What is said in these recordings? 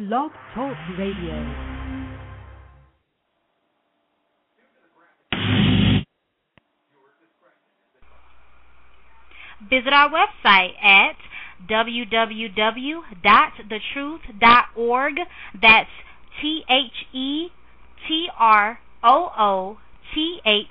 Blog Talk Radio. Visit our website at www.thetrooth.org. That's T H E T R O O T H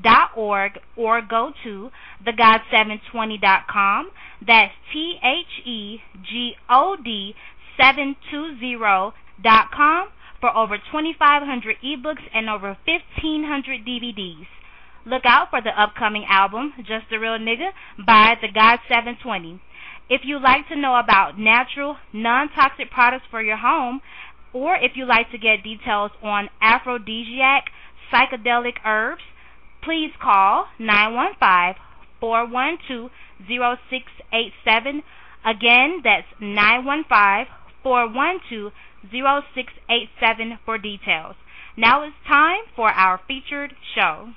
dot org or go to thegod720.com. That's T H E G O D 720.com for over 2,500 ebooks and over 1,500 DVDs. Look out for the upcoming album, Just a Real Nigga, by The God 720. If you'd like to know about natural, non-toxic products for your home, or if you'd like to get details on aphrodisiac, psychedelic herbs, please call 915-412-0687. Again, that's 915-412-0687 for details. Now it's time for our featured show.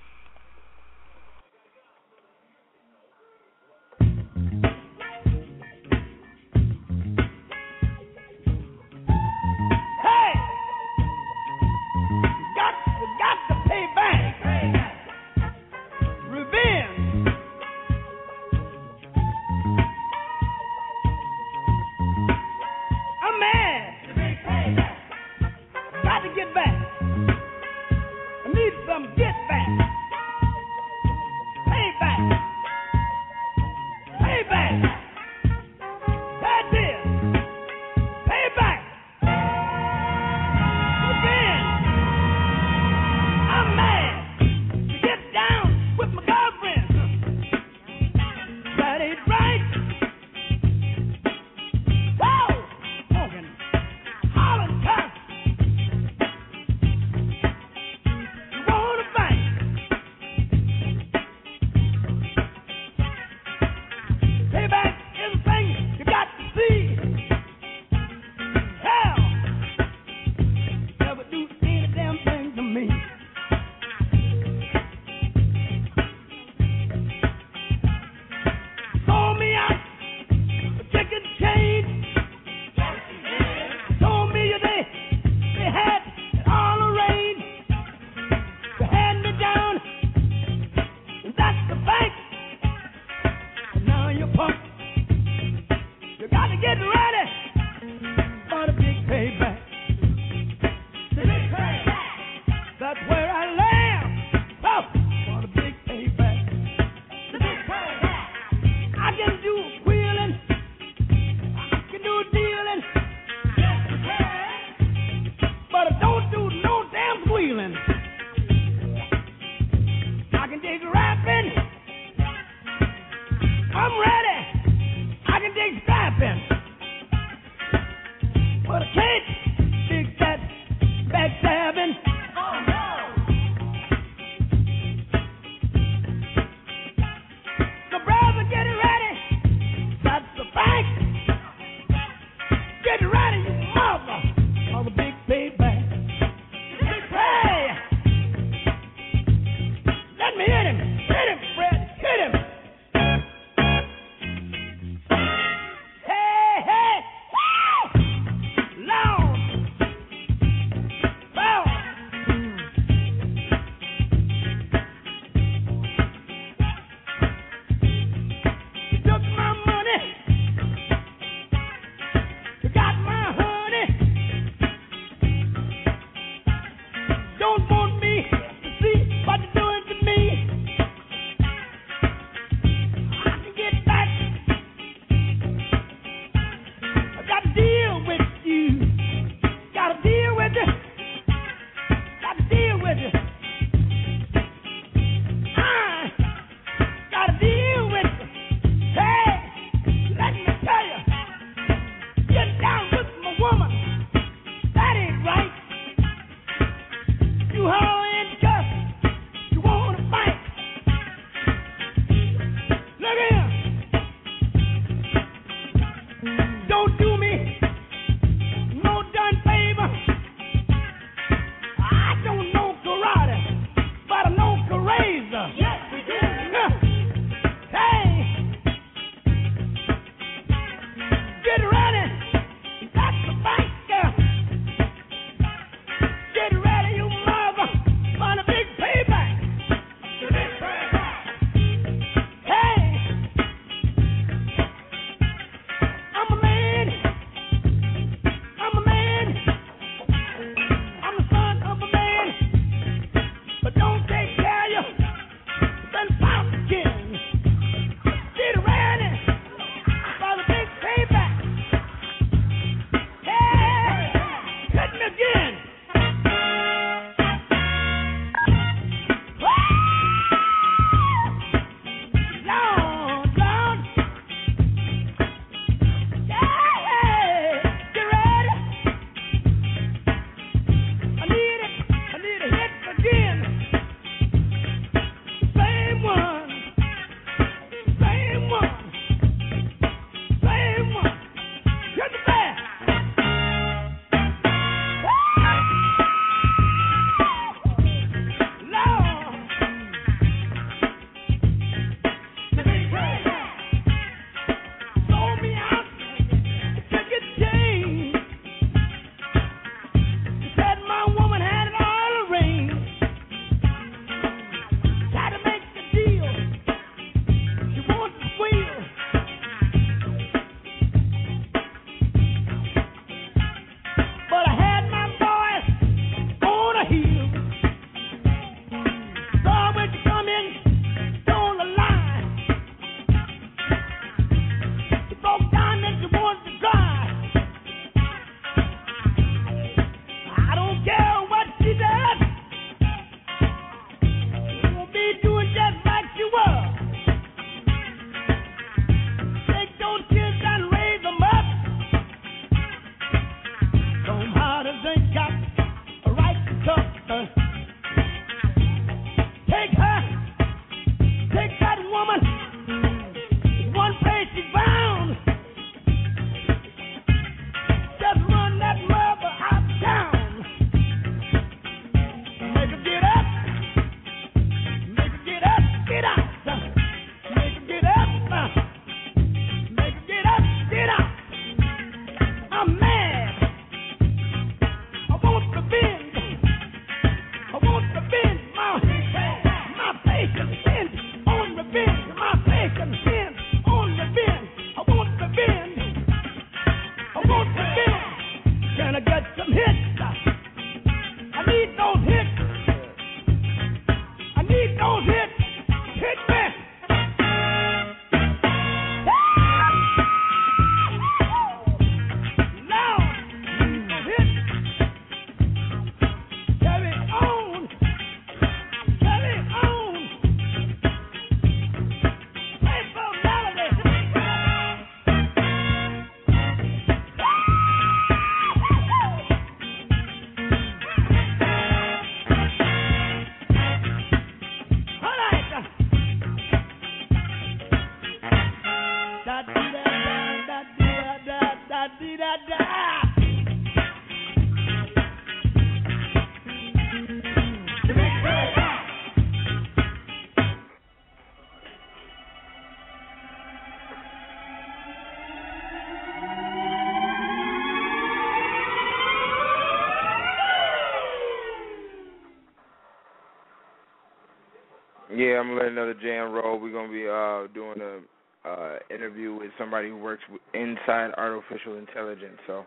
I'm gonna let another jam roll. We're gonna be uh doing a uh interview with somebody who works inside artificial intelligence. So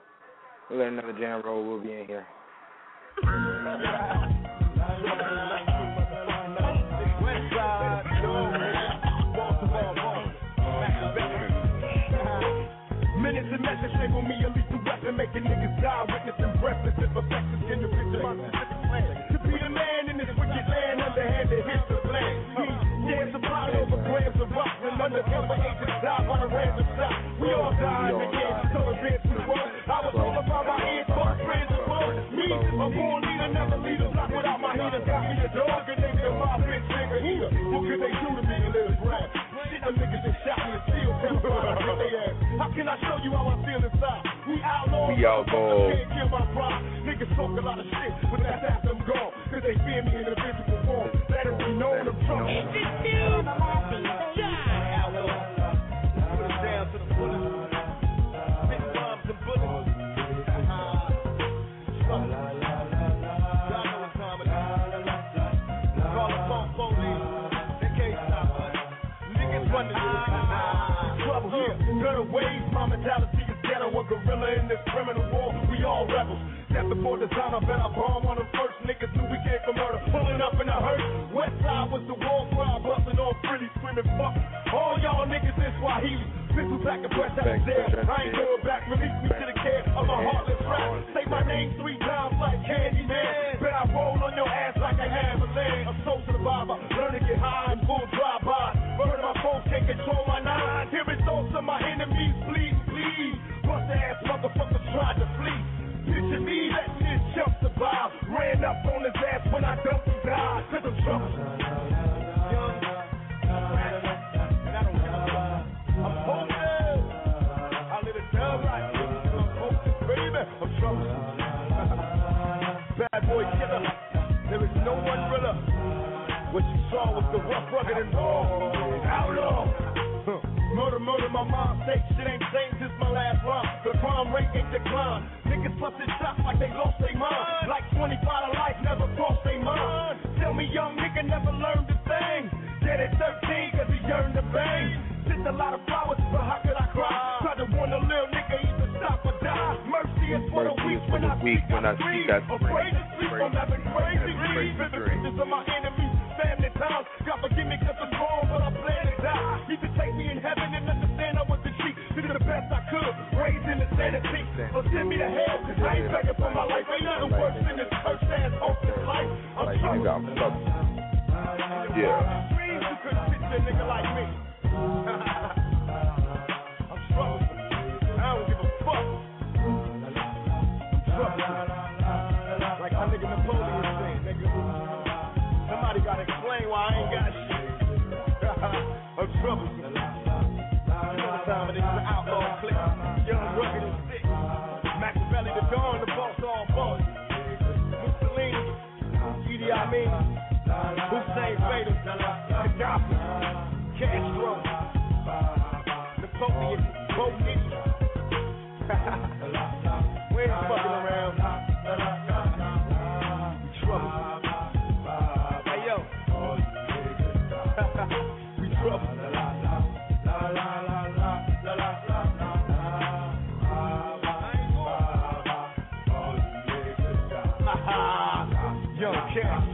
we'll let another jam roll. We'll be in here. A breathless imperfections in the picture. Grams of rock, and undercover agents die by the random shot. We all die in the game, so advanced we were. I was all about my ears, fuck friends and fun. Me, a born leader, never lead a block without my heater. Got me a dog, and nigga, my bitch, nigga, heater. What could they do to me to live rap? Shit, them niggas that shot me and still terrified. I hit they ass. How can I show you how I feel inside? We outlaws. We outlaws. Can't kill my pride. Niggas talk a lot of shit, but that's after I'm gone. Cause they fear me in a physical Gorilla in this criminal war. We all rebels. Step before designer, bet I bomb on them first. Niggas knew we came from murder. Pulling up in a hearse. West side was the war cry. Busting on frilly, screaming fuck. All y'all niggas in Swahili. Pistol back and press out there. I ain't going back. Release me to the care of a heartless rap. Say my name three times Niggas busting shots like they lost their mind. Like 25 13 cause he yearned to bang. Sent a lot of flowers, but how could I cry? Tried to warn a little nigga either stop or die. Mercy is for the weak when I speak, I speak, Afraid to sleep, I'm having crazy dreams. Vivid of my enemies, family times. God forgive me cause I'm wrong, but I plan to die. You could take me in heaven and understand I was the cheat. Did the best I could, raised in the sanity. Or send me to hell, cause I ain't begging for my life. Ain't nothing worse than this cursed ass hopeless life. I'm Like Yeah. Troublesome. Time it is, the outlaw clique. Young, rugged, Yo,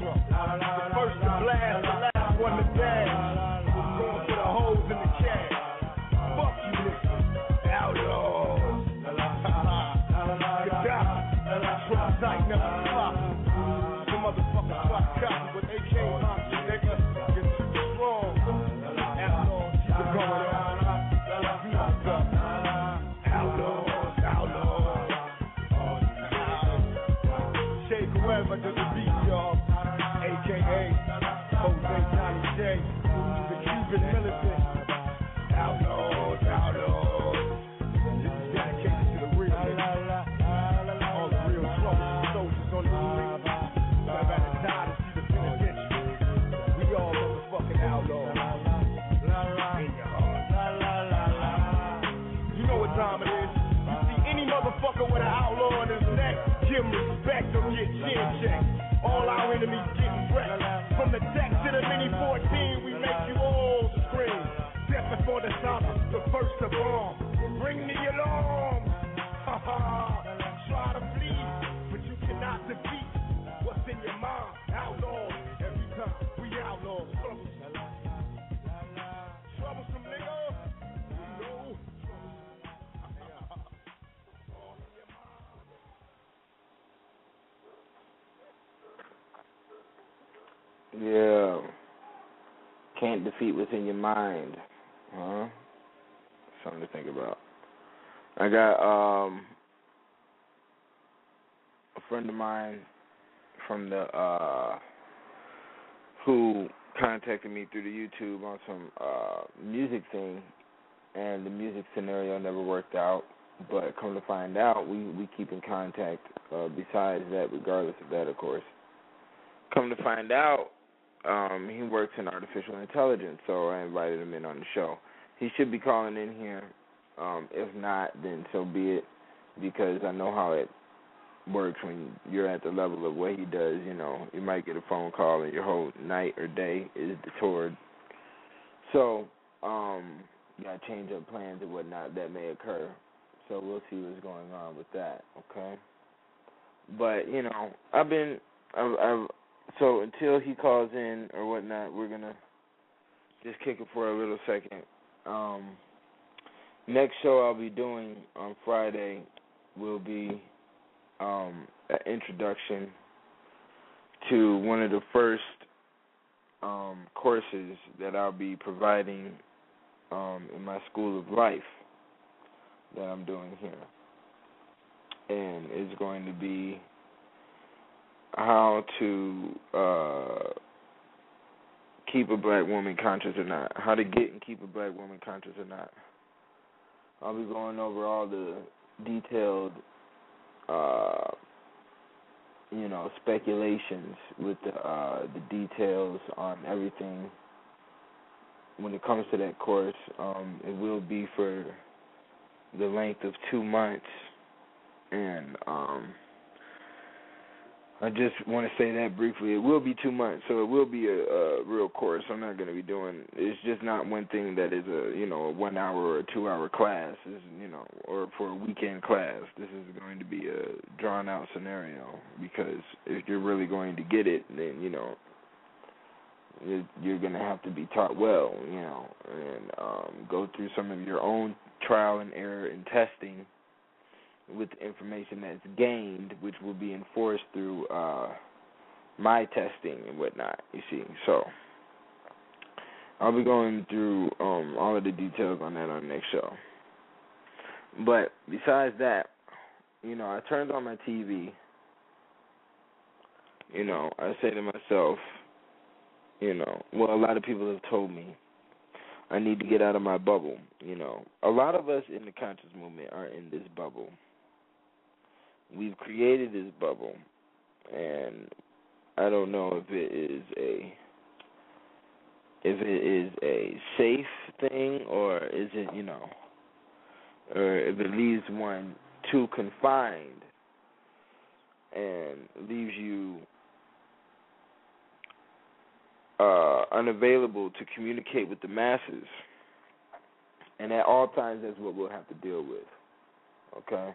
to bomb. Bring. Ha ha. Try to flee, but you cannot defeat what's in your mind. Outlaws, every time we outlaws. Troublesome, troublesome nigga. Know. Yeah. Can't defeat what's in your mind. Huh? Something to think about. I got um a friend of mine from the uh who contacted me through the YouTube on some uh music thing and the music scenario never worked out. But come to find out we, we keep in contact uh besides that regardless of that of course. Come to find out um, he works in artificial intelligence, so I invited him in on the show. He should be calling in here. Um, if not, then so be it, because I know how it works when you're at the level of what he does. You know, you might get a phone call and your whole night or day is detoured. So, um, you gotta change up plans and whatnot that may occur. So we'll see what's going on with that. Okay. But you know, I've been, I've, I've so until he calls in or whatnot, we're gonna just kick it for a little second. Um, next show I'll be doing on Friday will be um, an introduction to one of the first um, courses that I'll be providing um, in my school of life that I'm doing here, and it's going to be how to uh, keep a black woman conscious or not, how to get and keep a black woman conscious or not. I'll be going over all the detailed, uh, you know, speculations with the uh, the details on everything. When it comes to that course, um, it will be for the length of two months, and um, I just want to say that briefly. It will be two months, so it will be a, a real course. I'm not going to be doing. It's just not one thing that is a you know a one hour or a two hour class. Is you know or for a weekend class. This is going to be a drawn out scenario because if you're really going to get it, then you know you're, going to have to be taught well, you know, and um, go through some of your own trial and error and testing with information that's gained, which will be enforced through uh, my testing and whatnot. You see, so I'll be going through um, all of the details on that on the next show. But besides that, you know, I turned on my TV you know, I say to myself, you know, well, a lot of people have told me I need to get out of my bubble. You know, a lot of us in the conscious movement are in this bubble. We've created this bubble, and I don't know if it is a if it is a safe thing or is it you know or if it leaves one too confined and leaves you uh, unavailable to communicate with the masses. And at all times, that's what we'll have to deal with. Okay?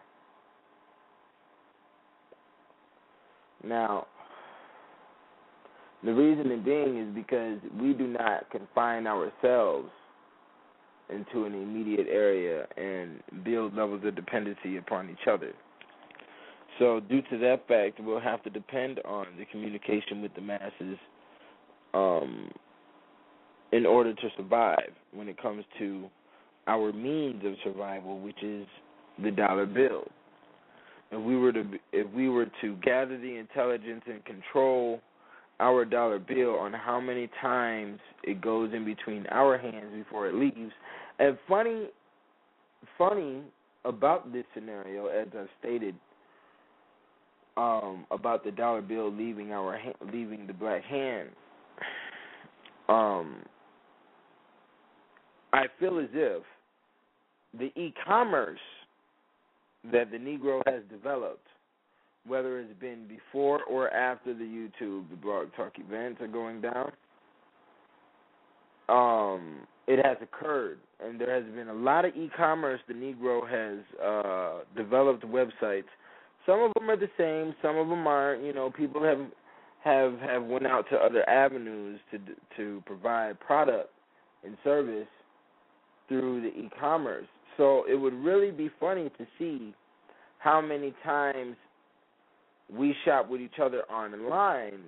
Now, the reasoning being is because we do not confine ourselves into an immediate area and build levels of dependency upon each other. So, due to that fact, we'll have to depend on the communication with the masses um, in order to survive when it comes to our means of survival, which is the dollar bill. If we were to if we were to gather the intelligence and control our dollar bill on how many times it goes in between our hands before it leaves, and funny funny about this scenario, as I've stated, um, about the dollar bill leaving our leaving the black hand um, I feel as if the e-commerce that the Negro has developed, whether it's been before or after the YouTube, the Blog Talk events are going down, um, it has occurred, and there has been a lot of e-commerce. The Negro has uh, developed websites. Some of them are the same, some of them aren't. You know, people have have have went out to other avenues to to provide product and service through the e-commerce. So it would really be funny to see how many times we shop with each other online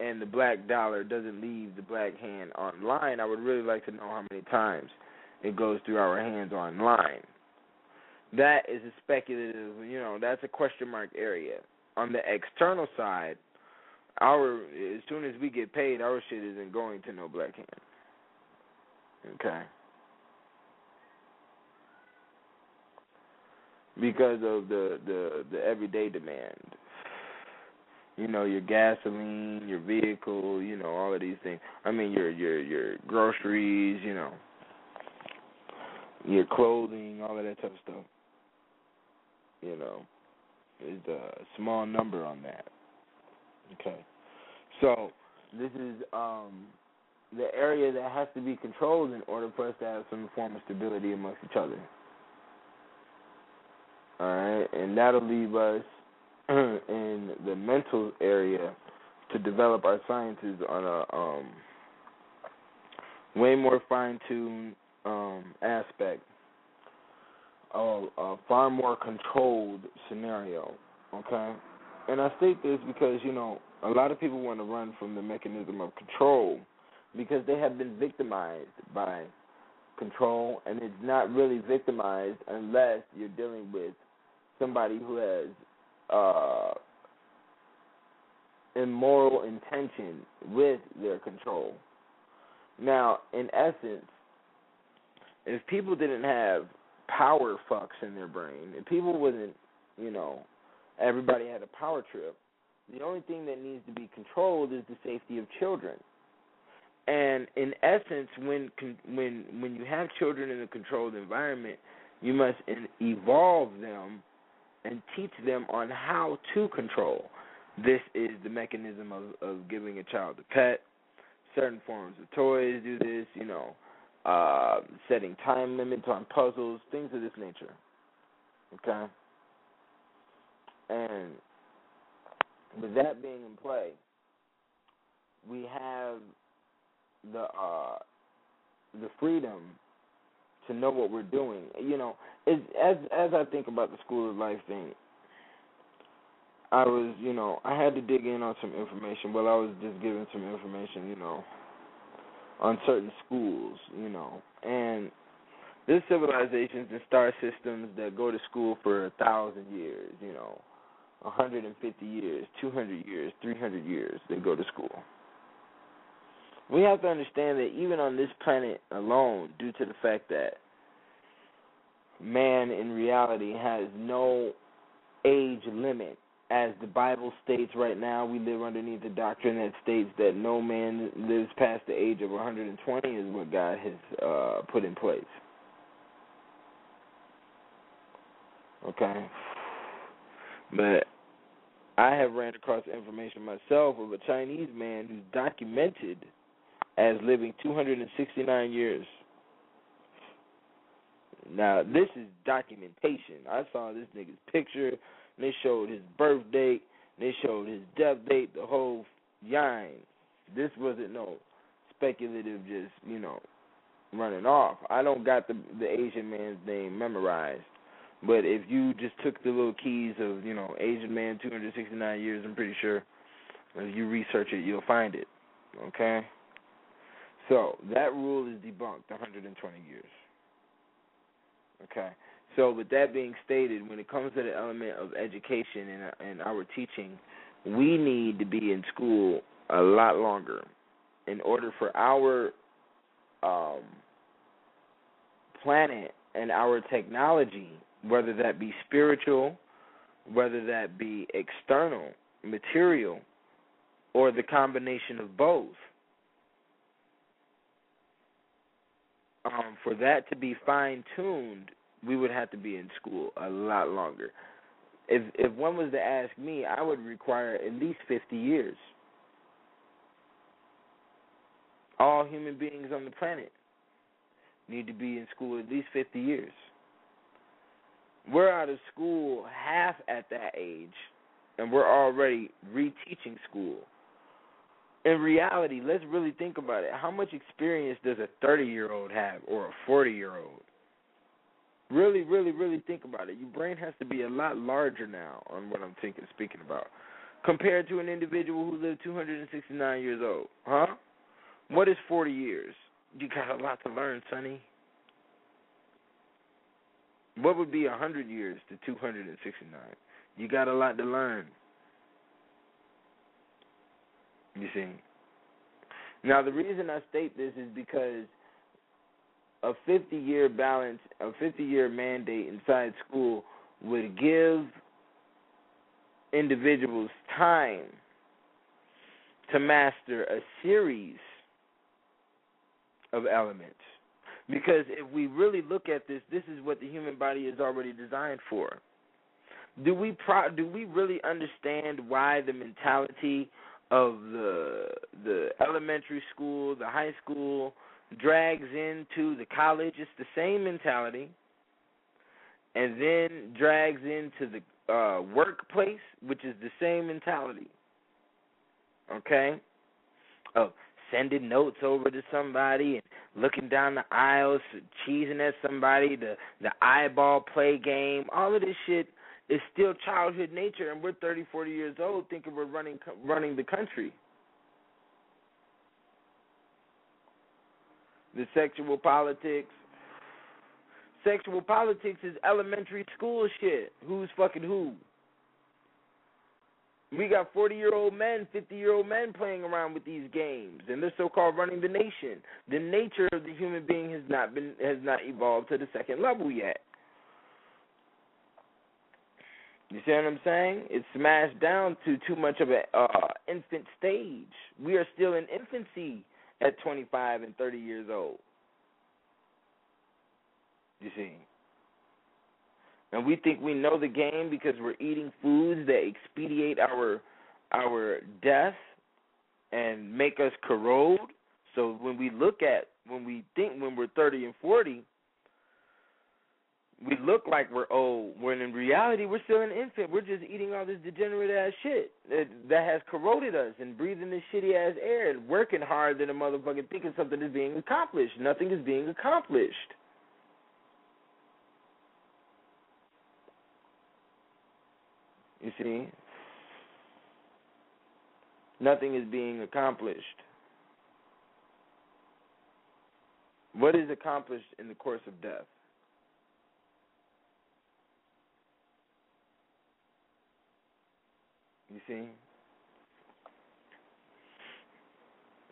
and the black dollar doesn't leave the black hand online. I would really like to know how many times it goes through our hands online. That is a speculative, you know, that's a question mark area on the external side, our as soon as we get paid, our shit isn't going to no black hand. Okay. Because of the the the everyday demand. You know, your gasoline, your vehicle, you know, all of these things. I mean your your your groceries, you know, your clothing, all of that type of stuff. You know is a small number on that. Okay. So this is um, the area that has to be controlled in order for us to have some form of stability amongst each other. All right, and that'll leave us in the mental area to develop our sciences on a um, way more fine-tuned um, aspect a, a far more controlled scenario. Okay, and I state this because you know a lot of people want to run from the mechanism of control because they have been victimized by control, and it's not really victimized unless you're dealing with somebody who has uh, immoral intention with their control. Now, in essence, if people didn't have power fucks in their brain. If people wasn't, you know, everybody had a power trip. The only thing that needs to be controlled is the safety of children. And in essence, when when when you have children in a controlled environment, you must evolve them and teach them on how to control. This is the mechanism of, of giving a child a pet. Certain forms of toys do this, you know uh, setting time limits on puzzles, things of this nature. Okay? And with that being in play, we have the uh, the freedom to know what we're doing. You know, as as as I think about the school of life thing, I was, you know, I had to dig in on some information. Well, I was just giving some information, you know, on certain schools, you know. And there's civilizations and star systems that go to school for a thousand years, you know. 150 years, 200 years, 300 years they go to school. We have to understand that even on this planet alone, due to the fact that man in reality has no age limit, as the Bible states right now, we live underneath a doctrine that states that no man lives past the age of 120 is what God has uh, put in place. Okay? But I have ran across information myself of a Chinese man who's documented as living 269 years. Now, this is documentation. I saw this nigga's picture, and they showed his birth date, and they showed his death date, the whole yine. This wasn't no speculative, just, you know, running off. I don't got the the Asian man's name memorized. But if you just took the little keys of, you know, Asian man, 269 years, I'm pretty sure if you research it, you'll find it. Okay? So that rule is debunked 120 years. Okay. So with that being stated, when it comes to the element of education and, and our teaching, we need to be in school a lot longer in order for our um, planet and our technology whether that be spiritual, whether that be external, material, or the combination of both. Um, for that to be fine tuned, we would have to be in school a lot longer. If if one was to ask me, I would require at least fifty years. All human beings on the planet need to be in school at least fifty years we're out of school half at that age, and we're already reteaching school. In reality, let's really think about it. How much experience does a 30 year old have or a 40 year old? Really, really, really think about it. Your brain has to be a lot larger now on what I'm thinking, speaking about, compared to an individual who lived 269 years old. Huh? What is 40 years? You got a lot to learn, Sonny. What would be a hundred years to two hundred and sixty nine? You got a lot to learn. You see. Now the reason I state this is because a fifty year balance a fifty year mandate inside school would give individuals time to master a series of elements because if we really look at this, this is what the human body is already designed for. Do we pro- do we really understand why the mentality of the the elementary school, the high school drags into the college? It's the same mentality, and then drags into the uh, workplace, which is the same mentality. Okay. Oh, sending notes over to somebody and looking down the aisles, cheesing at somebody, the the eyeball play game, all of this shit is still childhood nature, and we're 30, 40 years old thinking we're running running the country. The sexual politics. Sexual politics is elementary school shit. Who's fucking who? We got 40 year old men, 50 year old men playing around with these games, and they're so called running the nation. The nature of the human being has not been has not evolved to the second level yet. You see what I'm saying? It's smashed down to too much of an uh, infant stage. We are still in infancy at 25 and 30 years old. You see? and we think we know the game because we're eating foods that expedite our our death and make us corrode. So when we look at when we think when we're 30 and 40, we look like we're old when in reality we're still an infant. We're just eating all this degenerate ass shit that, that has corroded us and breathing this shitty ass air and working hard than a motherfucker thinking something is being accomplished. Nothing is being accomplished. You see? Nothing is being accomplished. What is accomplished in the course of death? You see?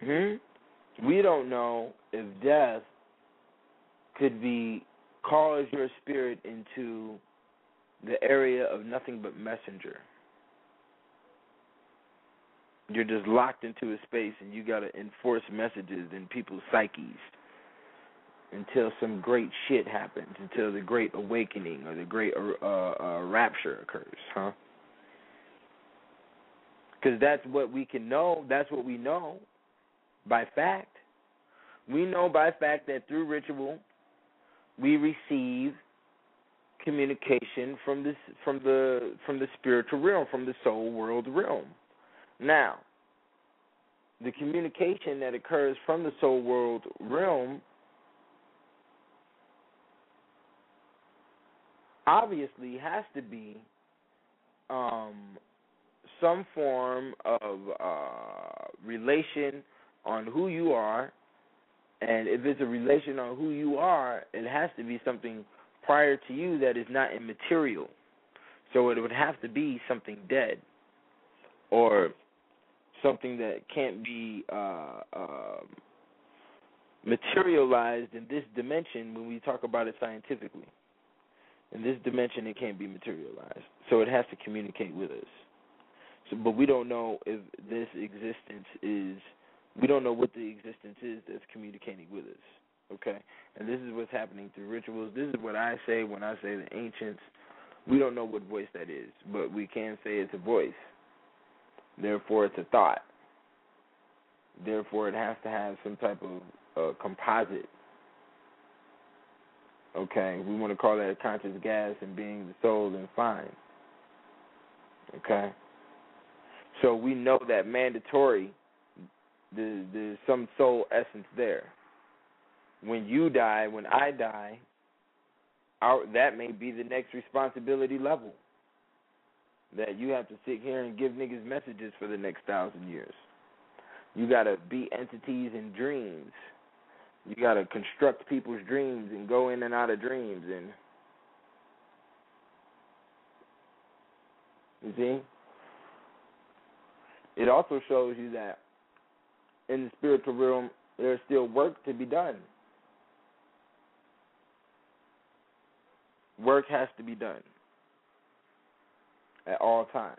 Hmm? We don't know if death could be cause your spirit into the area of nothing but messenger. You're just locked into a space and you got to enforce messages in people's psyches until some great shit happens, until the great awakening or the great uh, uh, rapture occurs, huh? Because that's what we can know. That's what we know by fact. We know by fact that through ritual, we receive communication from this from the from the spiritual realm, from the soul world realm. Now, the communication that occurs from the soul world realm obviously has to be um, some form of uh, relation on who you are, and if it's a relation on who you are, it has to be something prior to you that is not immaterial. So it would have to be something dead, or something that can't be uh, uh, materialized in this dimension when we talk about it scientifically. In this dimension, it can't be materialized, so it has to communicate with us. So, but we don't know if this existence is. We don't know what the existence is that's communicating with us. Okay, and this is what's happening through rituals. This is what I say when I say the ancients. We don't know what voice that is, but we can say it's a voice. Therefore, it's a thought. Therefore, it has to have some type of uh, composite Okay, we want to call that conscious gas and being the soul and fine. Okay, so we know that mandatory. There's, there's some soul essence there. When you die, when I die, our, that may be the next responsibility level. That you have to sit here and give niggas messages for the next thousand years. You gotta be entities in dreams you got to construct people's dreams and go in and out of dreams and you see it also shows you that in the spiritual realm there's still work to be done work has to be done at all times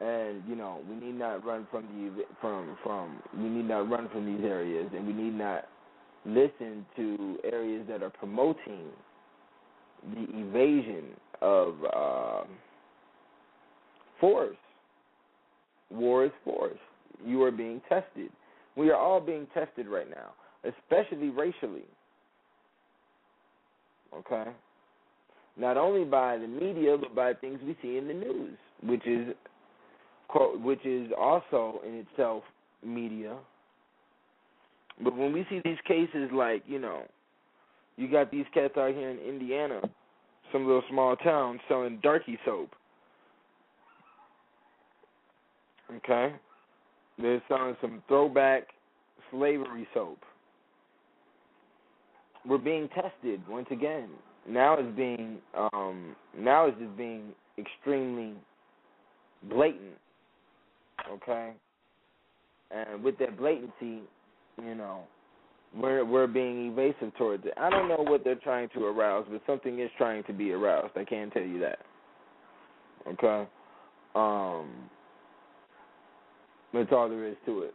and you know we need not run from the from from we need not run from these areas, and we need not listen to areas that are promoting the evasion of uh, force. War is force. You are being tested. We are all being tested right now, especially racially. Okay? Not only by the media, but by things we see in the news, which is quote, which is also in itself media. But when we see these cases like, you know, you got these cats out here in Indiana, some little small town selling darky soap. Okay? They're selling some throwback slavery soap. We're being tested once again. Now it's being um now it's just being extremely blatant okay? And with that blatancy, you know, we're we're being evasive towards it. I don't know what they're trying to arouse, but something is trying to be aroused. I can tell you that. Okay? Um that's all there is to it.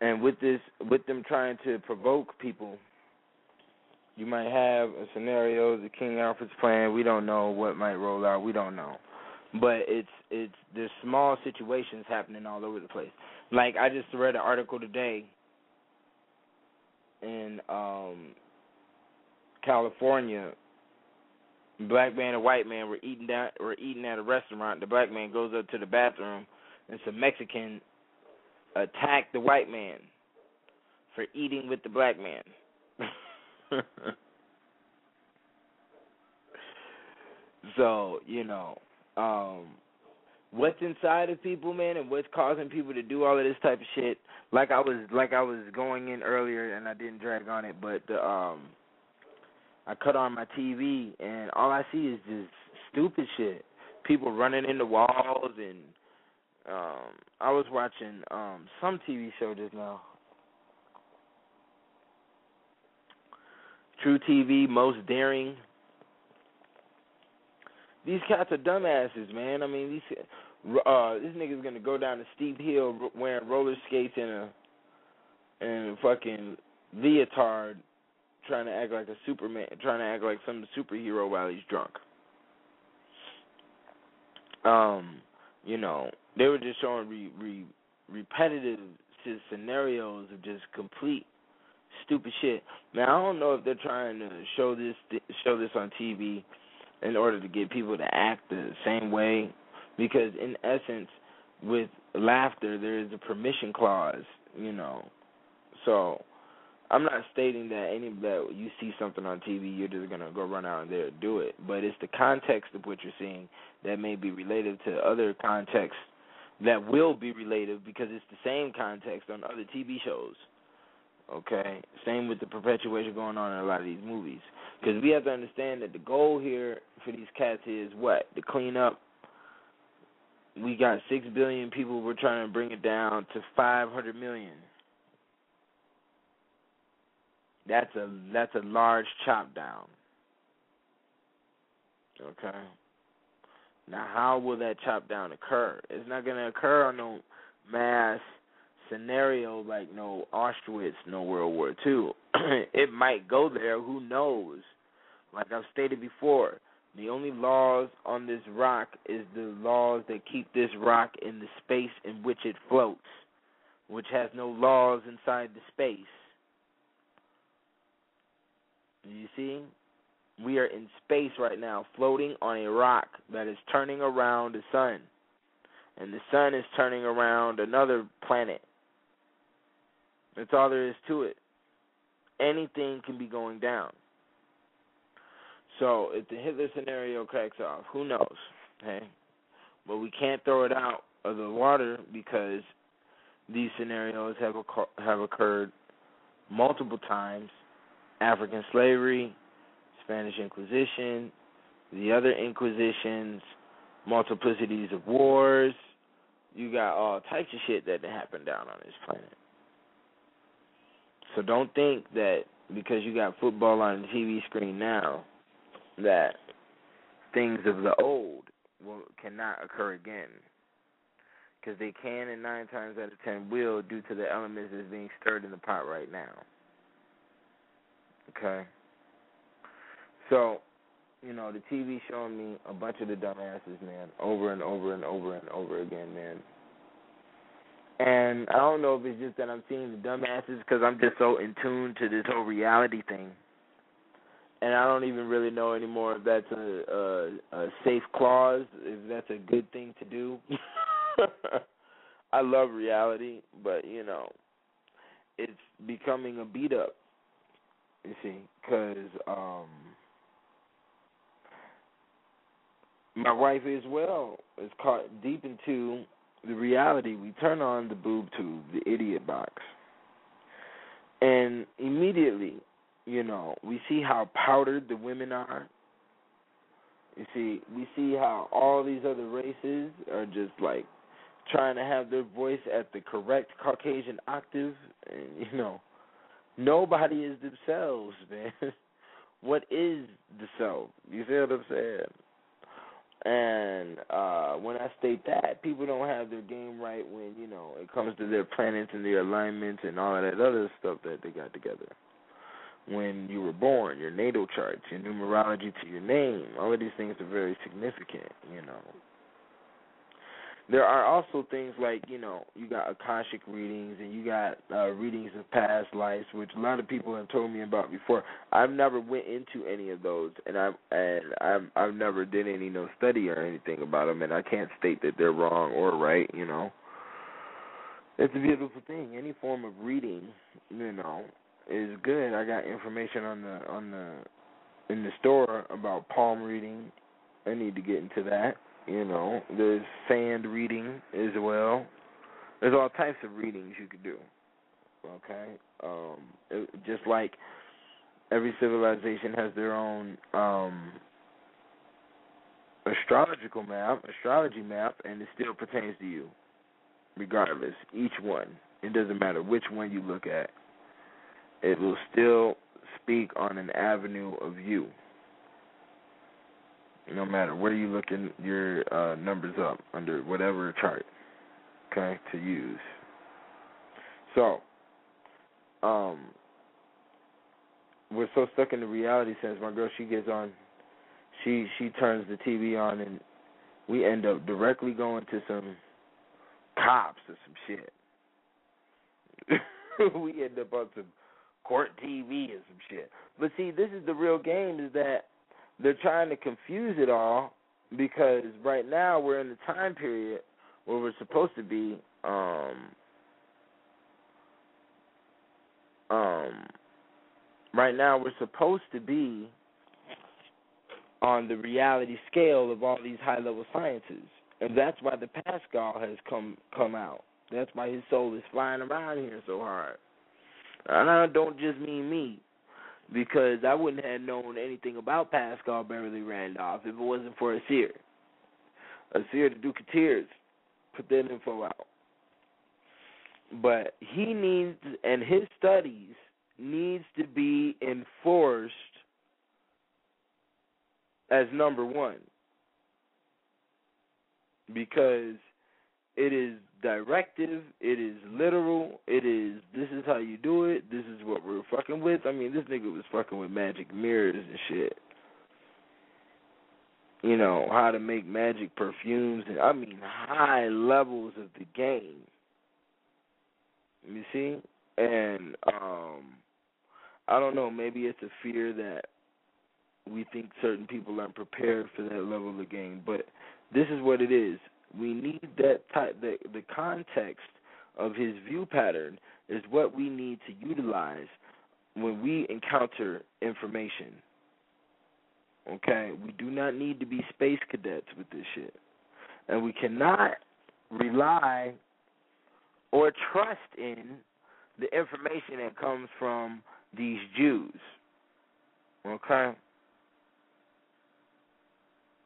And with this with them trying to provoke people, you might have a scenario, the King Alfred's plan, we don't know what might roll out, we don't know but it's it's there's small situations happening all over the place. Like I just read an article today in um California. Black man and white man were eating down were eating at a restaurant. The black man goes up to the bathroom and some Mexican attack the white man for eating with the black man. so, you know, um what's inside of people, man, and what's causing people to do all of this type of shit. Like I was like I was going in earlier and I didn't drag on it, but the um I cut on my TV and all I see is just stupid shit. people running into walls and um I was watching um some TV show just now. True TV, Most Daring. These cats are dumbasses, man. I mean, these uh this nigga's gonna go down a steep hill wearing roller skates and a and fucking leotard, trying to act like a Superman, trying to act like some superhero while he's drunk. Um, you know, they were just showing re, re, repetitive scenarios of just complete stupid shit. Now I don't know if they're trying to show this show this on TV in order to get people to act the same way, because in essence, with laughter there is a permission clause, you know. So I'm not stating that any that you see something on TV, you're just gonna go run out and there do it. But it's the context of what you're seeing that may be related to other contexts that will be related because it's the same context on other TV shows. Okay, same with the perpetuation going on in a lot of these movies. Because we have to understand that the goal here for these cats is what to clean up. We got six billion people. We're trying to bring it down to five hundred million. That's a that's a large chop down. Okay. Now, how will that chop down occur? It's not going to occur on no mass scenario like no Auschwitz, no World War II. it might go there. Who knows? Like I've stated before, the only laws on this rock is the laws that keep this rock in the space in which it floats, which has no laws inside the space. You see? We are in space right now, floating on a rock that is turning around the sun. And the sun is turning around another planet. That's all there is to it. Anything can be going down. So if the Hitler scenario cracks off, who knows? Okay? But we can't throw it out of the water because these scenarios have have occurred multiple times African slavery, Spanish Inquisition, the other Inquisitions, multiplicities of wars. You got all types of shit that happened down on this planet. So don't think that because you got football on the TV screen now that things of the old will cannot occur again. Because they can, and nine times out of ten will, due to the elements that's being stirred in the pot right now. Okay. So, you know, the TV showing me a bunch of the dumbasses, man, over and over and over and over again, man. And I don't know if it's just that I'm seeing the dumbasses because I'm just so in tune to this whole reality thing. And I don't even really know anymore if that's a, a, a safe clause, if that's a good thing to do. I love reality, but you know, it's becoming a beat up you see, because um, my wife as well is caught deep into the reality. We turn on the boob tube, the idiot box, and immediately, you know, we see how powdered the women are. You see, we see how all these other races are just like trying to have their voice at the correct Caucasian octave, and you know, Nobody is themselves, man. what is the self? You see what I'm saying? And uh when I state that, people don't have their game right when, you know, it comes to their planets and their alignments and all of that other stuff that they got together. When you were born, your natal charts, your numerology to your name, all of these things are very significant, you know. There are also things like you know you got akashic readings and you got uh, readings of past lives, which a lot of people have told me about before. I've never went into any of those, and I've and I'm I've never did any no study or anything about them, and I can't state that they're wrong or right. You know, it's a beautiful thing. Any form of reading, you know, is good. I got information on the on the in the store about palm reading. I need to get into that. You know, there's sand reading as well. There's all types of readings you could do. Okay, um, it, just like every civilization has their own um, astrological map, astrology map, and it still pertains to you, regardless. Each one, it doesn't matter which one you look at, it will still speak on an avenue of you. No matter where you looking your uh, numbers up under whatever chart, okay, to use. So, um, we're so stuck in the reality sense. My girl, she gets on, she she turns the TV on, and we end up directly going to some cops or some shit. we end up on some court TV or some shit. But see, this is the real game: is that they're trying to confuse it all because right now we're in the time period where we're supposed to be um um right now we're supposed to be on the reality scale of all these high level sciences. And that's why the Paschal has come come out. That's why his soul is flying around here so hard. And I don't just mean me, because I wouldn't have known anything about Paschal Beverly Randolph if it wasn't for Asir. Asir the Duke of Tears put that info out. But he needs, and his studies needs to be enforced as number one because it is directive, it is literal, it is this is how you do it, this is what we're fucking with. I mean, this nigga was fucking with magic mirrors and shit. You know, how to make magic perfumes and I mean high levels of the game. You see? And um I don't know, maybe it's a fear that we think certain people aren't prepared for that level of game, but this is what it is. We need that type the the context of his view pattern is what we need to utilize when we encounter information. Okay, we do not need to be space cadets with this shit. And we cannot rely or trust in the information that comes from these Jews. Okay?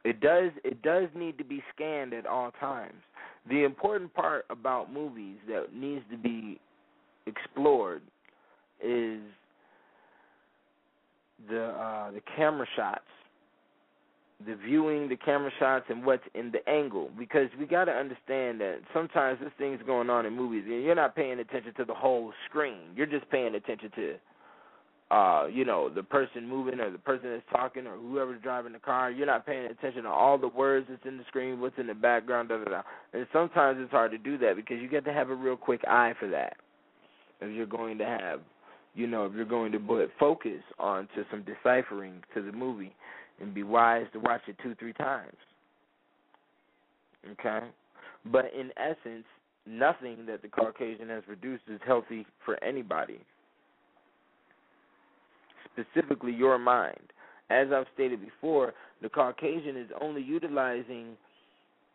It does it does need to be scanned at all times. The important part about movies that needs to be explored is the uh the camera shots the viewing, the camera shots, and what's in the angle. Because we got to understand that sometimes this thing's going on in movies, and you're not paying attention to the whole screen. You're just paying attention to, uh, you know, the person moving or the person that's talking or whoever's driving the car. You're not paying attention to all the words that's in the screen, what's in the background, da da da. And sometimes it's hard to do that because you get to have a real quick eye for that. If you're going to have, you know, if you're going to put focus onto some deciphering to the movie and be wise to watch it two, three times. Okay? But in essence, nothing that the Caucasian has produced is healthy for anybody. Specifically, your mind. As I've stated before, the Caucasian is only utilizing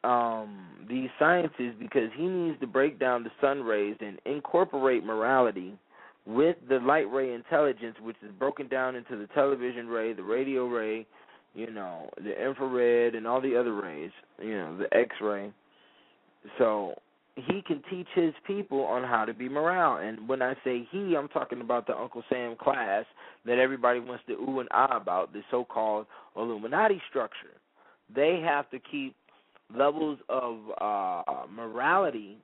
um, these sciences because he needs to break down the sun rays and incorporate morality with the light ray intelligence, which is broken down into the television ray, the radio ray, you know, the infrared and all the other rays, you know, the X ray. So he can teach his people on how to be morale. And when I say he, I'm talking about the Uncle Sam class that everybody wants to ooh and ah about, the so called Illuminati structure. They have to keep levels of uh morality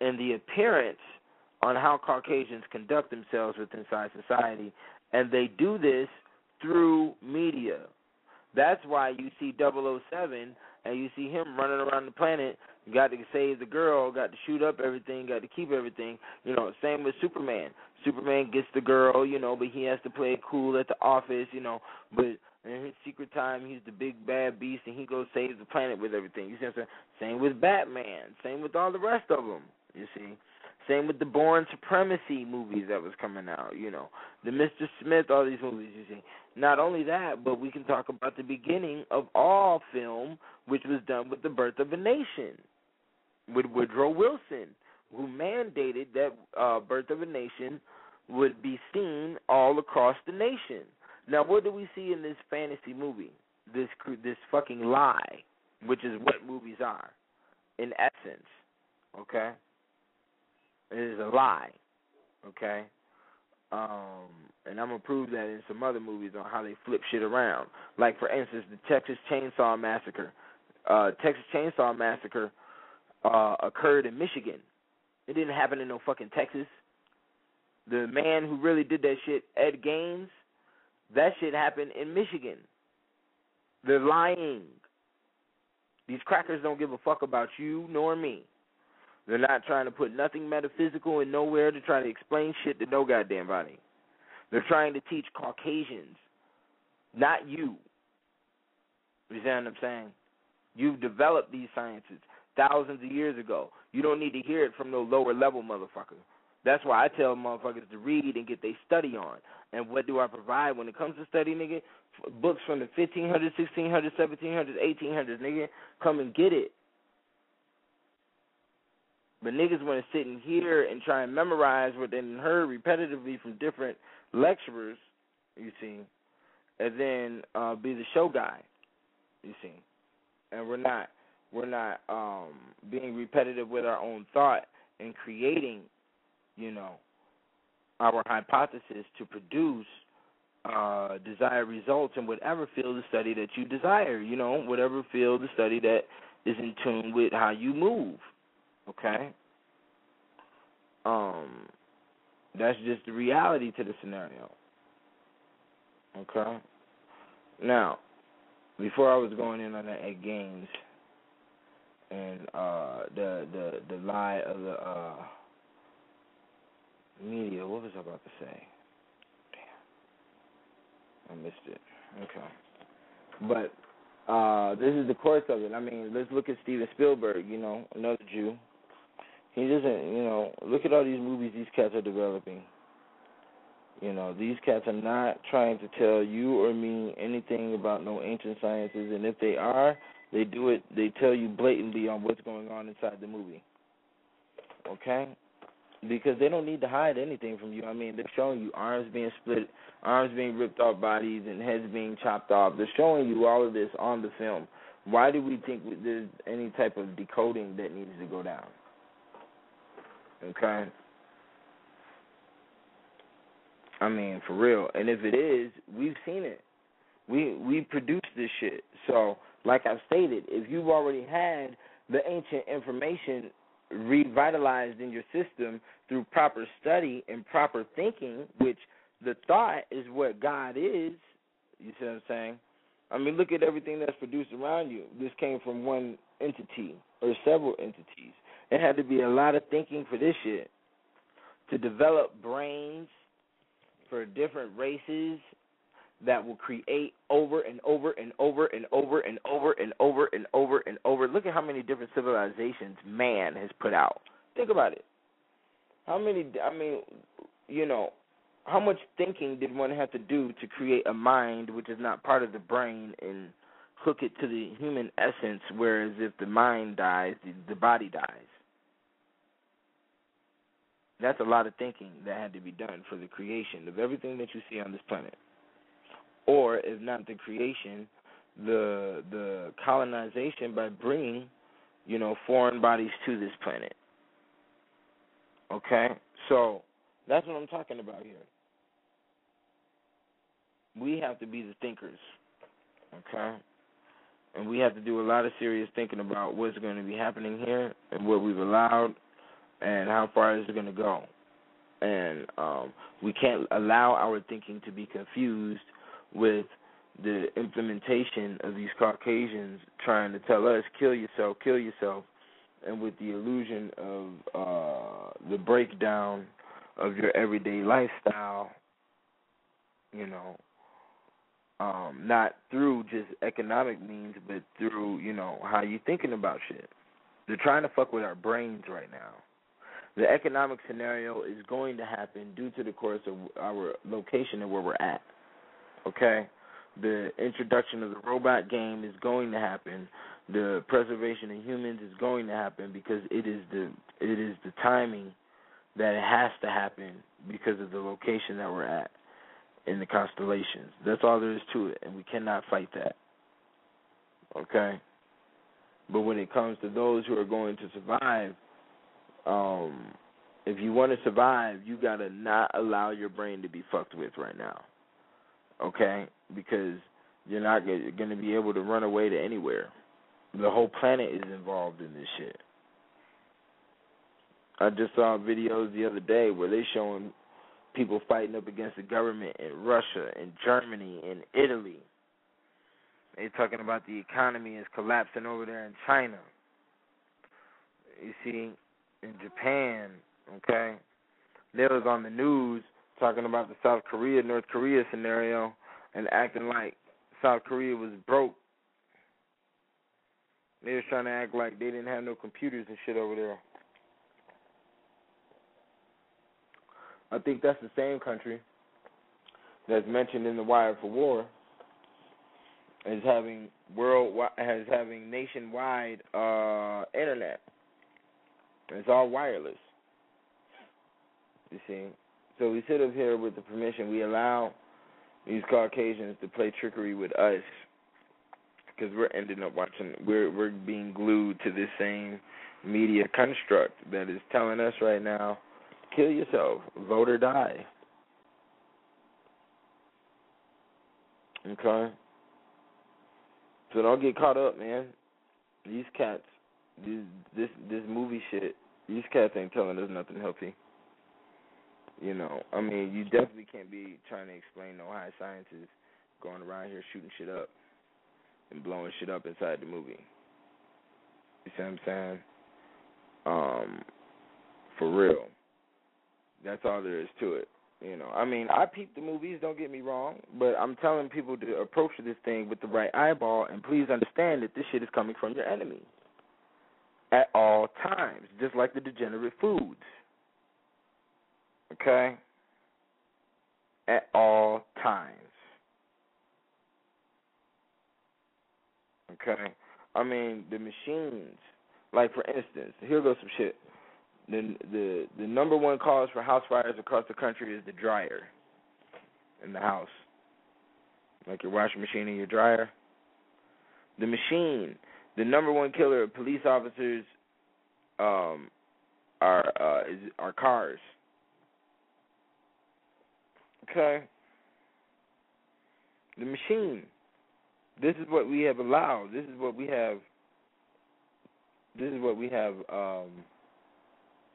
and the appearance on how Caucasians conduct themselves within society. And they do this through media that's why you see 007 and you see him running around the planet. Got to save the girl, got to shoot up everything, got to keep everything. You know, same with Superman. Superman gets the girl, you know, but he has to play cool at the office, you know. But in his secret time, he's the big bad beast, and he goes save the planet with everything. You see what I'm saying? Same with Batman. Same with all the rest of them. You see. Same with the Bourne Supremacy movies that was coming out, you know. The Mr. Smith, all these movies, you see. Not only that, but we can talk about the beginning of all film, which was done with the birth of a nation, with Woodrow Wilson, who mandated that uh, Birth of a Nation would be seen all across the nation. Now, what do we see in this fantasy movie? This this fucking lie. which is what movies are, in essence. Okay? It is a lie. Okay? Um, and I'm gonna prove that in some other movies on how they flip shit around. Like for instance, the Texas Chainsaw Massacre. Uh, Texas Chainsaw Massacre uh, occurred in Michigan. It didn't happen in no fucking Texas. The man who really did that shit, Ed Gaines, that shit happened in Michigan. They're lying. These crackers don't give a fuck about you nor me. They're not trying to put nothing metaphysical in nowhere to try to explain shit to no goddamn body. They're trying to teach Caucasians, not you. You understand what I'm saying? You've developed these sciences thousands of years ago. You don't need to hear it from no lower level motherfucker. That's why I tell motherfuckers to read and get their study on. And what do I provide when it comes to study, nigga? Books from the 1500s, 1600s, 1700s, 1800s, nigga. Come and get it. But niggas want to sit in here and try and memorize what they heard repetitively from different lecturers, you see, and then uh, be the show guy, you see. And we're not we're not um, being repetitive with our own thought and creating, you know, our hypothesis to produce uh, desired results in whatever field of study that you desire, you know, whatever field of study that is in tune with how you move. Okay? Um that's just the reality to the scenario. Okay? Now, before I was going in on that at games and uh the the the lie of the uh media, what was I about to say? Damn. I missed it. Okay. But uh this is the course of it. I mean, let's look at Steven Spielberg, you know, another Jew. He doesn't, you know, look at all these movies these cats are developing. You know, these cats are not trying to tell you or me anything about no ancient sciences, and if they are, they do it. They tell you blatantly on what's going on inside the movie. Okay, because they don't need to hide anything from you. I mean, they're showing you arms being split, arms being ripped off bodies, and heads being chopped off. They're showing you all of this on the film. Why do we think there's any type of decoding that needs to go down? Okay. I mean, for real. And if it is, we've seen it. We we produced this shit. So, like I've stated, if you've already had the ancient information revitalized in your system through proper study and proper thinking, which the thought is what God is, you see what I'm saying? I mean, look at everything that's produced around you. This came from one entity or several entities. It had to be a lot of thinking for this shit. To develop brains for different races that will create over and over and over and over and over and over and over and over. Look at how many different civilizations man has put out. Think about it. How many I mean, you know, how much thinking did one have to do to create a mind which is not part of the brain and hook it to the human essence whereas if the mind dies, the, the body dies. That's a lot of thinking that had to be done for the creation of everything that you see on this planet. Or, if not the creation, the the colonization by bringing, you know, foreign bodies to this planet. Okay, so that's what I'm talking about here. We have to be the thinkers. Okay, and we have to do a lot of serious thinking about what's going to be happening here and what we've allowed and how far is it going to go. And um, we can't allow our thinking to be confused with the implementation of these Caucasians trying to tell us kill yourself, kill yourself, and with the illusion of uh, the breakdown of your everyday lifestyle, you know, um, not through just economic means, but through you know how you thinking about shit. They're trying to fuck with our brains right now the economic scenario is going to happen due to the course of our location and where we're at. Okay? The introduction of the robot game is going to happen. The preservation of humans is going to happen because it is the it is the timing that it has to happen because of the location that we're at in the constellations. That's all there is to it, and we cannot fight that. Okay? But when it comes to those who are going to survive, um, if you want to survive, you gotta not allow your brain to be fucked with right now. Okay? Because you're not going to be able to run away to anywhere. The whole planet is involved in this shit. I just saw videos the other day where they showing people fighting up against the government in Russia, in Germany, in Italy. They talking about the economy is collapsing over there in China. You see, in Japan, okay? They was on the news talking about the South Korea, North Korea scenario and acting like South Korea was broke. They was trying to act like they didn't have no computers and shit over there. I think that's the same country that's mentioned in the Wired for War as having world as having nationwide uh internet. It's all wireless. You see, so we sit up here with the permission. We allow these Caucasians to play trickery with us because we're ending up watching. We're we're being glued to this same media construct that is telling us right now, kill yourself, vote or die. Okay. So don't get caught up, man. These cats, these this this movie shit. These cats ain't telling us nothing healthy. You know, I mean, you definitely can't be trying to explain no high sciences going around here shooting shit up and blowing shit up inside the movie. You see what I'm saying? Um, for real. That's all there is to it. You know, I mean, I peep the movies. Don't get me wrong, but I'm telling people to approach this thing with the right eyeball, and please understand that this shit is coming from your enemy at all times, just like the degenerate foods. Okay? At all times. Okay? I mean, the machines, like for instance, here goes some shit. The the the number one cause for house fires across the country is the dryer in the house. Like your washing machine and your dryer. The machine, the number one killer of police officers um are uh is are cars. Okay. The machine. This is what we have allowed. This is what we have. This is what we have, um,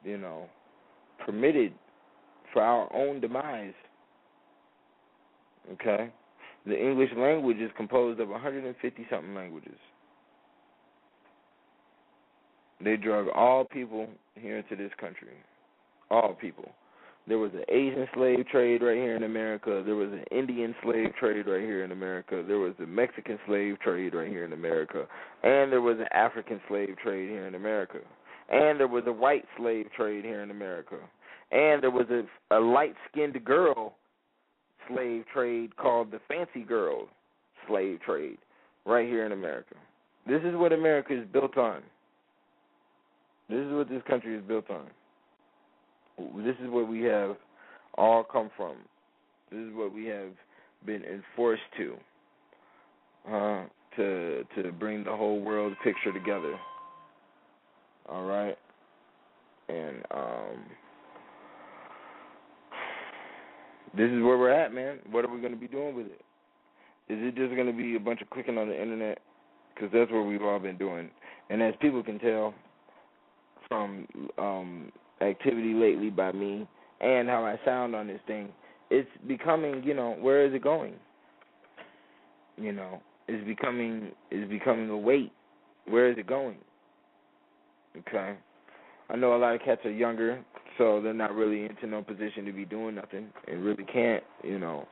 you know, permitted for our own demise. Okay. The English language is composed of 150 something languages. They drug all people here into this country. All people. There was an Asian slave trade right here in America. There was an Indian slave trade right here in America. There was a Mexican slave trade right here in America. And there was an African slave trade here in America. And there was a white slave trade here in America. And there was a, a light skinned girl slave trade called the fancy girl slave trade right here in America. This is what America is built on. This is what this country is built on. This is where we have all come from. This is what we have been enforced to. Uh, to to bring the whole world picture together. All right, and um, this is where we're at, man. What are we going to be doing with it? Is it just going to be a bunch of clicking on the internet? Because that's what we've all been doing. And as people can tell from um, activity lately by me and how I sound on this thing, it's becoming, you know, where is it going? You know, it's becoming it's becoming a weight. Where is it going? Okay. I know a lot of cats are younger, so they're not really into no position to be doing nothing and really can't, you know.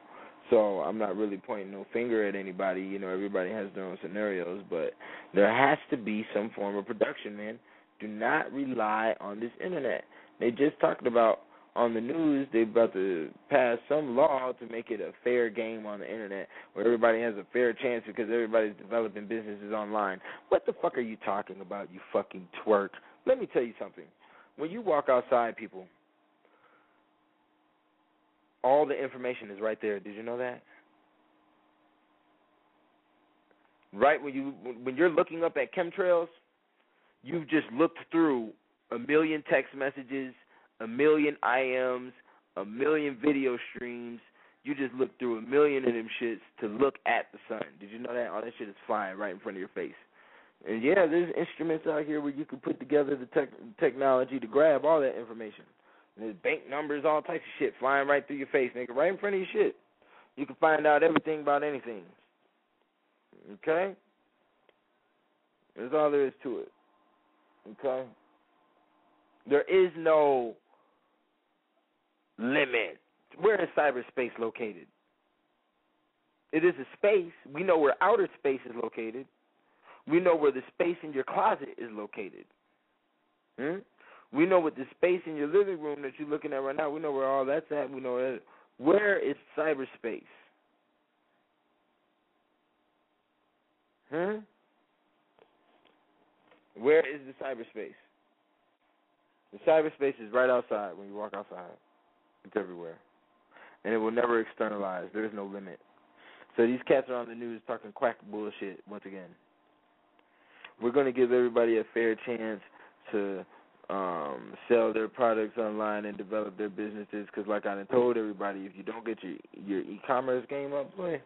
So I'm not really pointing no finger at anybody, you know, everybody has their own scenarios, but there has to be some form of production, man. Do not rely on this internet. They just talked about on the news they're about to pass some law to make it a fair game on the internet where everybody has a fair chance because everybody's developing businesses online. What the fuck are you talking about, you fucking twerk? Let me tell you something. When you walk outside, people, all the information is right there. Did you know that? Right when you when you're looking up at chemtrails, you've just looked through a million text messages, a million IMs, a million video streams. You just look through a million of them shits to look at the sun. Did you know that? All that shit is flying right in front of your face. And yeah, there's instruments out here where you can put together the tech technology to grab all that information. And there's bank numbers, all types of shit flying right through your face, nigga, right in front of your shit. You can find out everything about anything. Okay? That's all there is to it. Okay? There is no limit. Where is cyberspace located? It is a space. We know where outer space is located. We know where the space in your closet is located. Hmm? We know what the space in your living room that you're looking at right now. We know where all that's at. We know where, where is cyberspace. Hmm? Where is the cyberspace? The cyberspace is right outside when you walk outside. It's everywhere. And it will never externalize. There is no limit. So these cats are on the news talking quack bullshit once again. We're going to give everybody a fair chance to um, sell their products online and develop their businesses. Because, like I told everybody, if you don't get your your e-commerce game up, boy,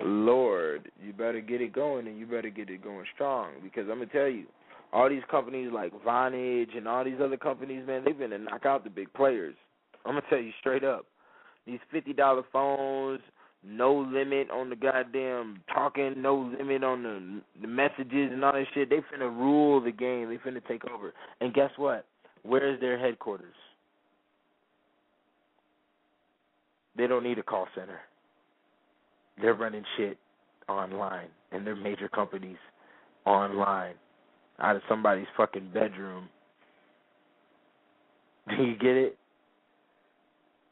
Lord, you better get it going and you better get it going strong. Because I'm gonna tell you, all these companies like Vonage and all these other companies, man, they've been to knock out the big players. I'm gonna tell you straight up, these fifty dollar phones no limit on the goddamn talking, no limit on the the messages and all that shit. They finna rule the game. They finna take over. And guess what? Where is their headquarters? They don't need a call center. They're running shit online, and they're major companies online out of somebody's fucking bedroom. Do you get it?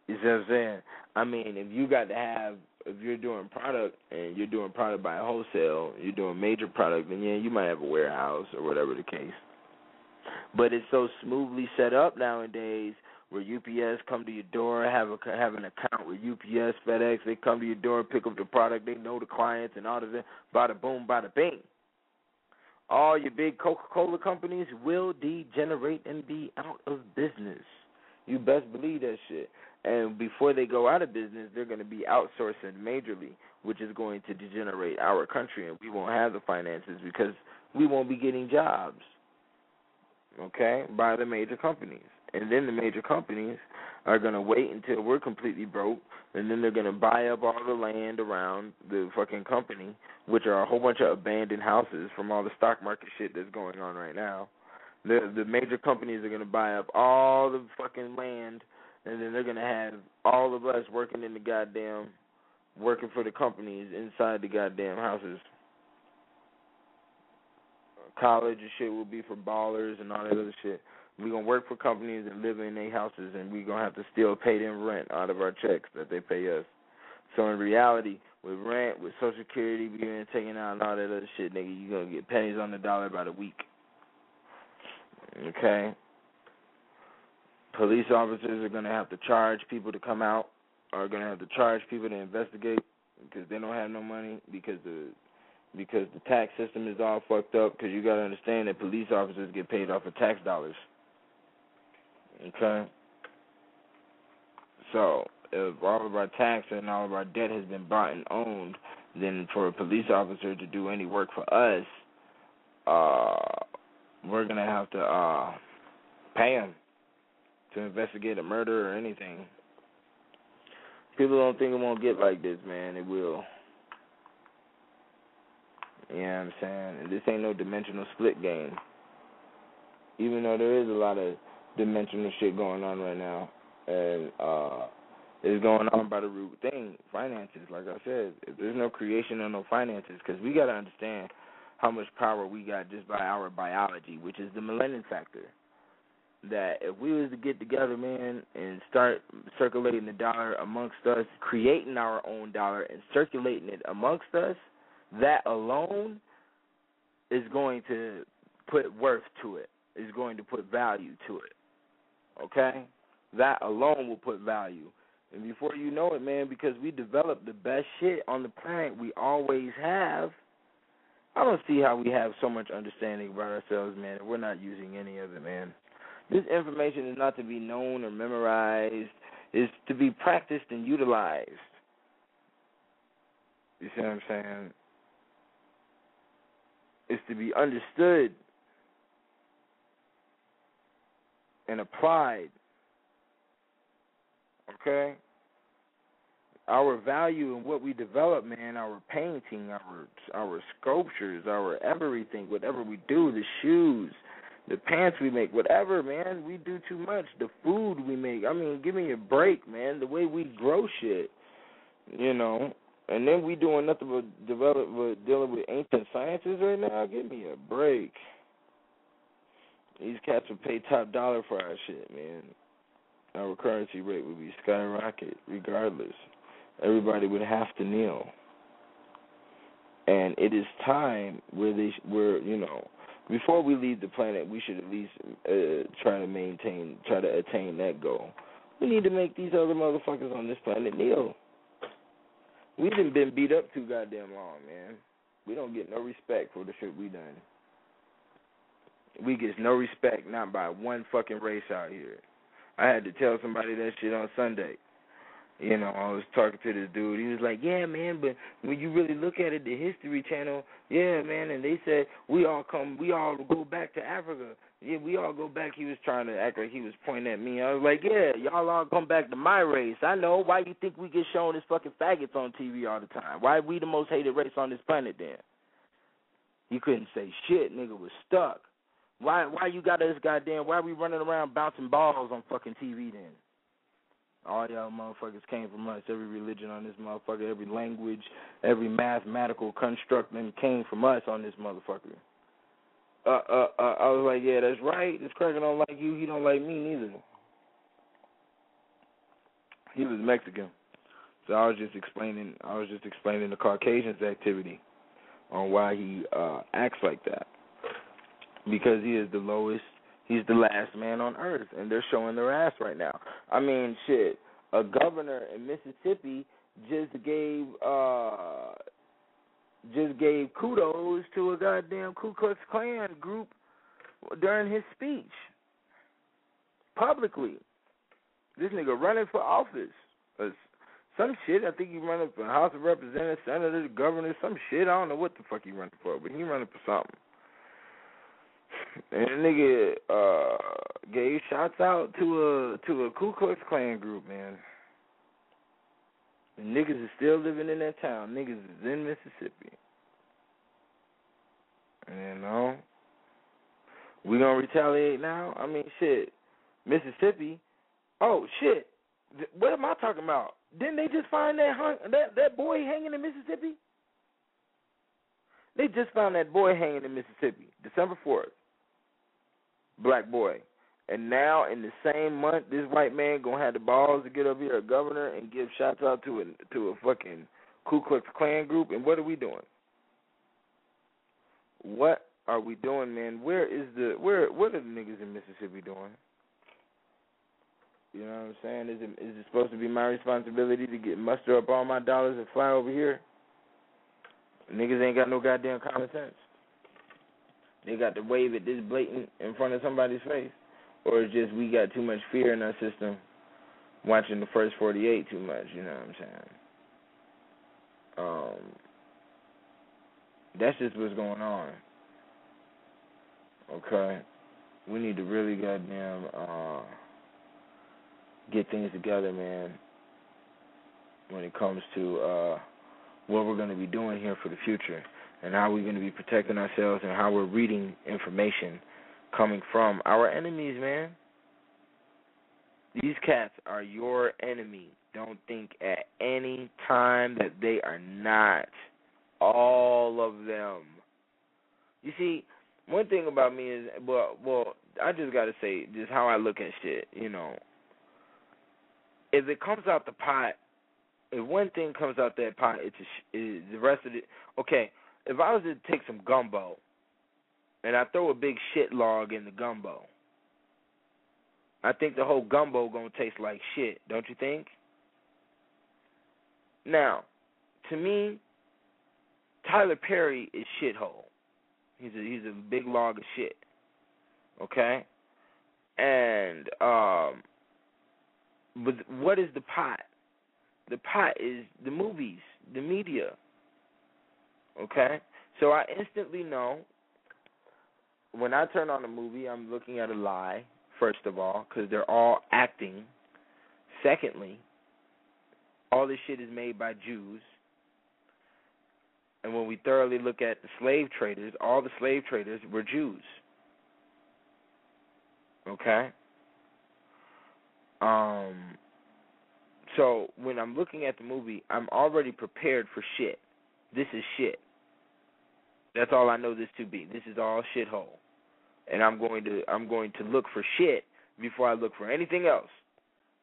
You see what I'm saying? I mean, if you got to have if you're doing product and you're doing product by wholesale, you're doing major product, then yeah, you might have a warehouse or whatever the case. But it's so smoothly set up nowadays where UPS come to your door, have a have an account with UPS, FedEx. They come to your door, pick up the product. They know the clients and all of it. Bada boom, bada bing. All your big Coca-Cola companies will degenerate and be out of business. You best believe that shit. And before they go out of business, they're going to be outsourcing majorly, which is going to degenerate our country, and we won't have the finances because we won't be getting jobs, okay, by the major companies. And then the major companies are going to wait until we're completely broke, and then they're going to buy up all the land around the fucking company, which are a whole bunch of abandoned houses from all the stock market shit that's going on right now. The the major companies are going to buy up all the fucking land and then they're gonna have all of us working in the goddamn working for the companies inside the goddamn houses. College and shit will be for ballers and all that other shit. We gonna work for companies and live in their houses, and we're gonna have to still pay them rent out of our checks that they pay us. So in reality, with rent, with Social Security being taken out and all that other shit, nigga, you gonna get pennies on the dollar by the week. Okay police officers are to have to charge people to come out, are to have to charge people to investigate because they don't have no money because the because the tax system is all fucked up. Because you got to understand that police officers get paid off of tax dollars. Okay. So if all of our tax and all of our debt has been bought and owned, then for a police officer to do any work for us, uh, we're gonna have to uh, pay him to investigate a murder or anything. People don't think it won't get like this, man. It will. You know what I'm saying? And this ain't no dimensional split game. Even though there is a lot of dimensional shit going on right now. And uh it's going on by the root thing, finances. Like I said, if there's no creation or no finances, because we got to understand how much power we got just by our biology, which is the melanin factor that if we was to get together, man, and start circulating the dollar amongst us, creating our own dollar and circulating it amongst us, that alone is going to put worth to it. Is going to put value to it. Okay? That alone will put value. And before you know it, man, because we develop the best shit on the planet we always have, I don't see how we have so much understanding about ourselves, man, and we're not using any of it, man. This information is not to be known or memorized, it's to be practiced and utilized. You see what I'm saying? It's to be understood and applied. Okay? Our value and what we develop, man, our painting, our our sculptures, our everything, whatever we do, the shoes, the pants we make, whatever, man, we do too much. The food we make, I mean, give me a break, man. The way we grow shit, you know, and then we doing nothing but develop, but dealing with ancient sciences right now. Give me a break. These cats would pay top dollar for our shit, man. Our currency rate would be skyrocket regardless. Everybody would have to kneel. And it is time where they where you know before we leave the planet, we should at least uh, try to maintain, try to attain that goal. We need to make these other motherfuckers on this planet kneel. We have been beat up too goddamn long, man. We don't get no respect for the shit we done. We get no respect, not by one fucking race out here. I had to tell somebody that shit on Sunday. You know, I was talking to this dude. He was like, "Yeah, man, but when you really look at it, the History Channel, yeah, man." And they said we all come, we all go back to Africa. Yeah, we all go back. He was trying to act like he was pointing at me. I was like, "Yeah, y'all all come back to my race. I know. Why you think we get shown as fucking faggots on TV all the time? Why we the most hated race on this planet then?" He couldn't say shit. Nigga was stuck. Why? Why you got us goddamn? Why are we running around bouncing balls on fucking TV then? All y'all motherfuckers came from us. Every religion on this motherfucker, every language, every mathematical construct then came from us on this motherfucker. Uh, uh, uh, I was like, yeah, that's right. This cracker don't like you. He don't like me neither. He was Mexican, so I was just explaining. I was just explaining the Caucasian's activity on why he uh acts like that because he is the lowest He's the last man on earth, and they're showing their ass right now. I mean, shit. A governor in Mississippi just gave uh just gave kudos to a goddamn Ku Klux Klan group during his speech publicly. This nigga running for office. Uh, some shit. I think he running for House of Representatives, Senator, Governor, some shit. I don't know what the fuck he running for, but he running for something. And nigga uh gave shots out to a to a Ku Klux Klan group, man. And niggas is still living in that town. Niggas is in Mississippi. You know? We gonna retaliate now? I mean shit. Mississippi. Oh shit. What am I talking about? Didn't they just find that hung, that that boy hanging in Mississippi? They just found that boy hanging in Mississippi, December fourth black boy. And now in the same month, this white man gonna have the balls to get up here a governor and give shots out to a to a fucking Ku Klux Klan group. And what are we doing? What are we doing, man? Where is the where? What are the niggas in Mississippi doing? You know what I'm saying? Is it is it supposed to be my responsibility to get muster up all my dollars and fly over here? Niggas ain't got no goddamn common sense. They got to wave it this blatant in front of somebody's face, or it's just we got too much fear in our system, watching the first 48 too much. You know what I'm saying? Um, that's just what's going on. Okay, we need to really goddamn uh, get things together, man. When it comes to uh, what we're going to be doing here for the future and how we're going to be protecting ourselves and how we're reading information coming from our enemies, man. These cats are your enemy. Don't think at any time that they are not. All of them. You see, one thing about me is, well, well, I just got to say, just how I look at shit, you know. If it comes out the pot, if one thing comes out that pot, it's a, is the rest of it. Okay, if I was to take some gumbo and I throw a big shit log in the gumbo, I think the whole gumbo gonna taste like shit, don't you think? Now, to me, Tyler Perry is shithole. He's a he's a big log of shit. Okay? And um but what is the pot? The pot is the movies, the media. Okay? So I instantly know when I turn on a movie, I'm looking at a lie, first of all, because they're all acting. Secondly, all this shit is made by Jews. And when we thoroughly look at the slave traders, all the slave traders were Jews. Okay? Um so when I'm looking at the movie, I'm already prepared for shit. This is shit. That's all I know this to be. This is all shithole. And I'm going to I'm going to look for shit before I look for anything else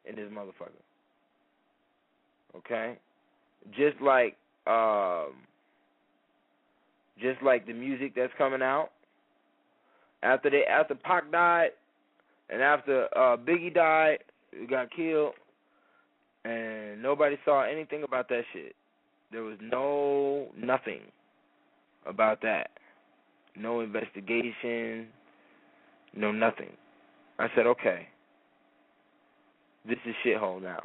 in this motherfucker. Okay? Just like um just like the music that's coming out. After they after Pac died and after uh Biggie died, got killed and nobody saw anything about that shit. There was no nothing about that. No investigation, no nothing. I said, okay, this is shithole now.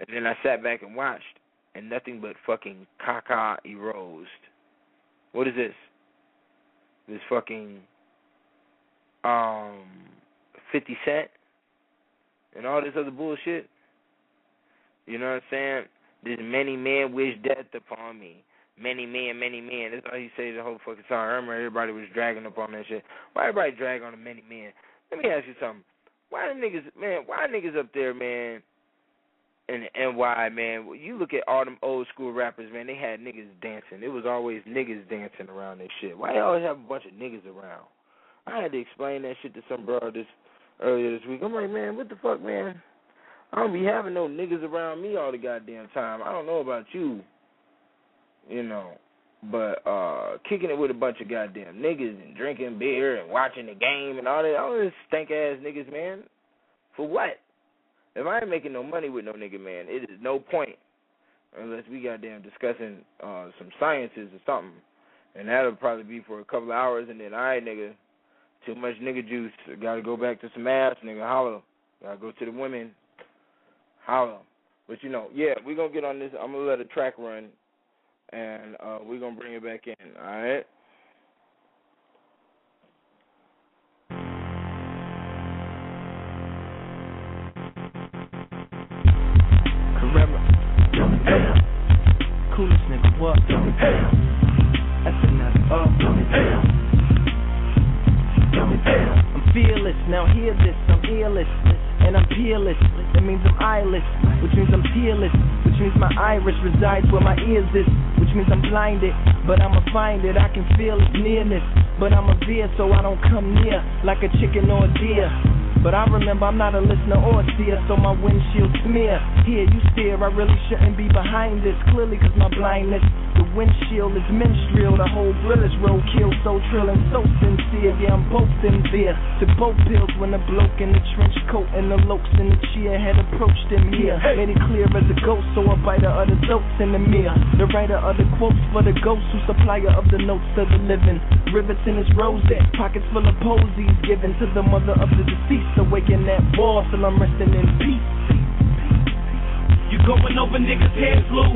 And then I sat back and watched, and nothing but fucking caca erodes. What is this? This fucking um fifty cent and all this other bullshit. You know what I'm saying? This many men wish death upon me. Many men, many men. That's all he said the whole fucking song. I remember everybody was dragging up on that shit. Why everybody drag on the many men? Let me ask you something. Why the niggas, man? Why niggas up there, man? In the NY, man. You look at all them old school rappers, man. They had niggas dancing. It was always niggas dancing around this shit. Why they always have a bunch of niggas around? I had to explain that shit to some bro this earlier this week. I'm like, man, what the fuck, man? I don't be having no niggas around me all the goddamn time. I don't know about you, you know, but uh kicking it with a bunch of goddamn niggas and drinking beer and watching the game and all that, all this stank ass niggas, man. For what? If I ain't making no money with no nigga, man, it is no point unless we goddamn discussing uh some sciences or something, and that'll probably be for a couple of hours, and then all right, nigga, too much nigga juice. Got to go back to some ass, nigga. Holla. Got to go to the women. Holla. But you know, yeah, we're gonna get on this. I'm gonna let a track run, and uh we're gonna bring it back in. All right. Carrera. Coolest nigga, what? That's another up. I'm fearless, now hear this, I'm earless, and I'm peerless. That means I'm eyeless, which means I'm tearless, which means my iris resides where my ears is, which means I'm blinded, but I'ma find it. I can feel its nearness, but I'm a veer, so I don't come near like a chicken or a deer. But I remember I'm not a listener or a seer, so my windshield smear. Here you steer, I really shouldn't be behind this. Clearly, cause my blindness, the windshield is minstrel. The whole grill is roadkill, so trill and so sincere. Yeah, I'm both sincere. Took both pills when the bloke in the trench coat and the lokes in the chair had approached him here. Made it clear as a ghost, so a biter of the notes in the mirror. The writer of the quotes for the ghost, who supplier of the notes of the living. Rivets in his rosette, pockets full of posies given to the mother of the deceased. Awaken that war till I'm resting in peace. You going over niggas' heads, Lou.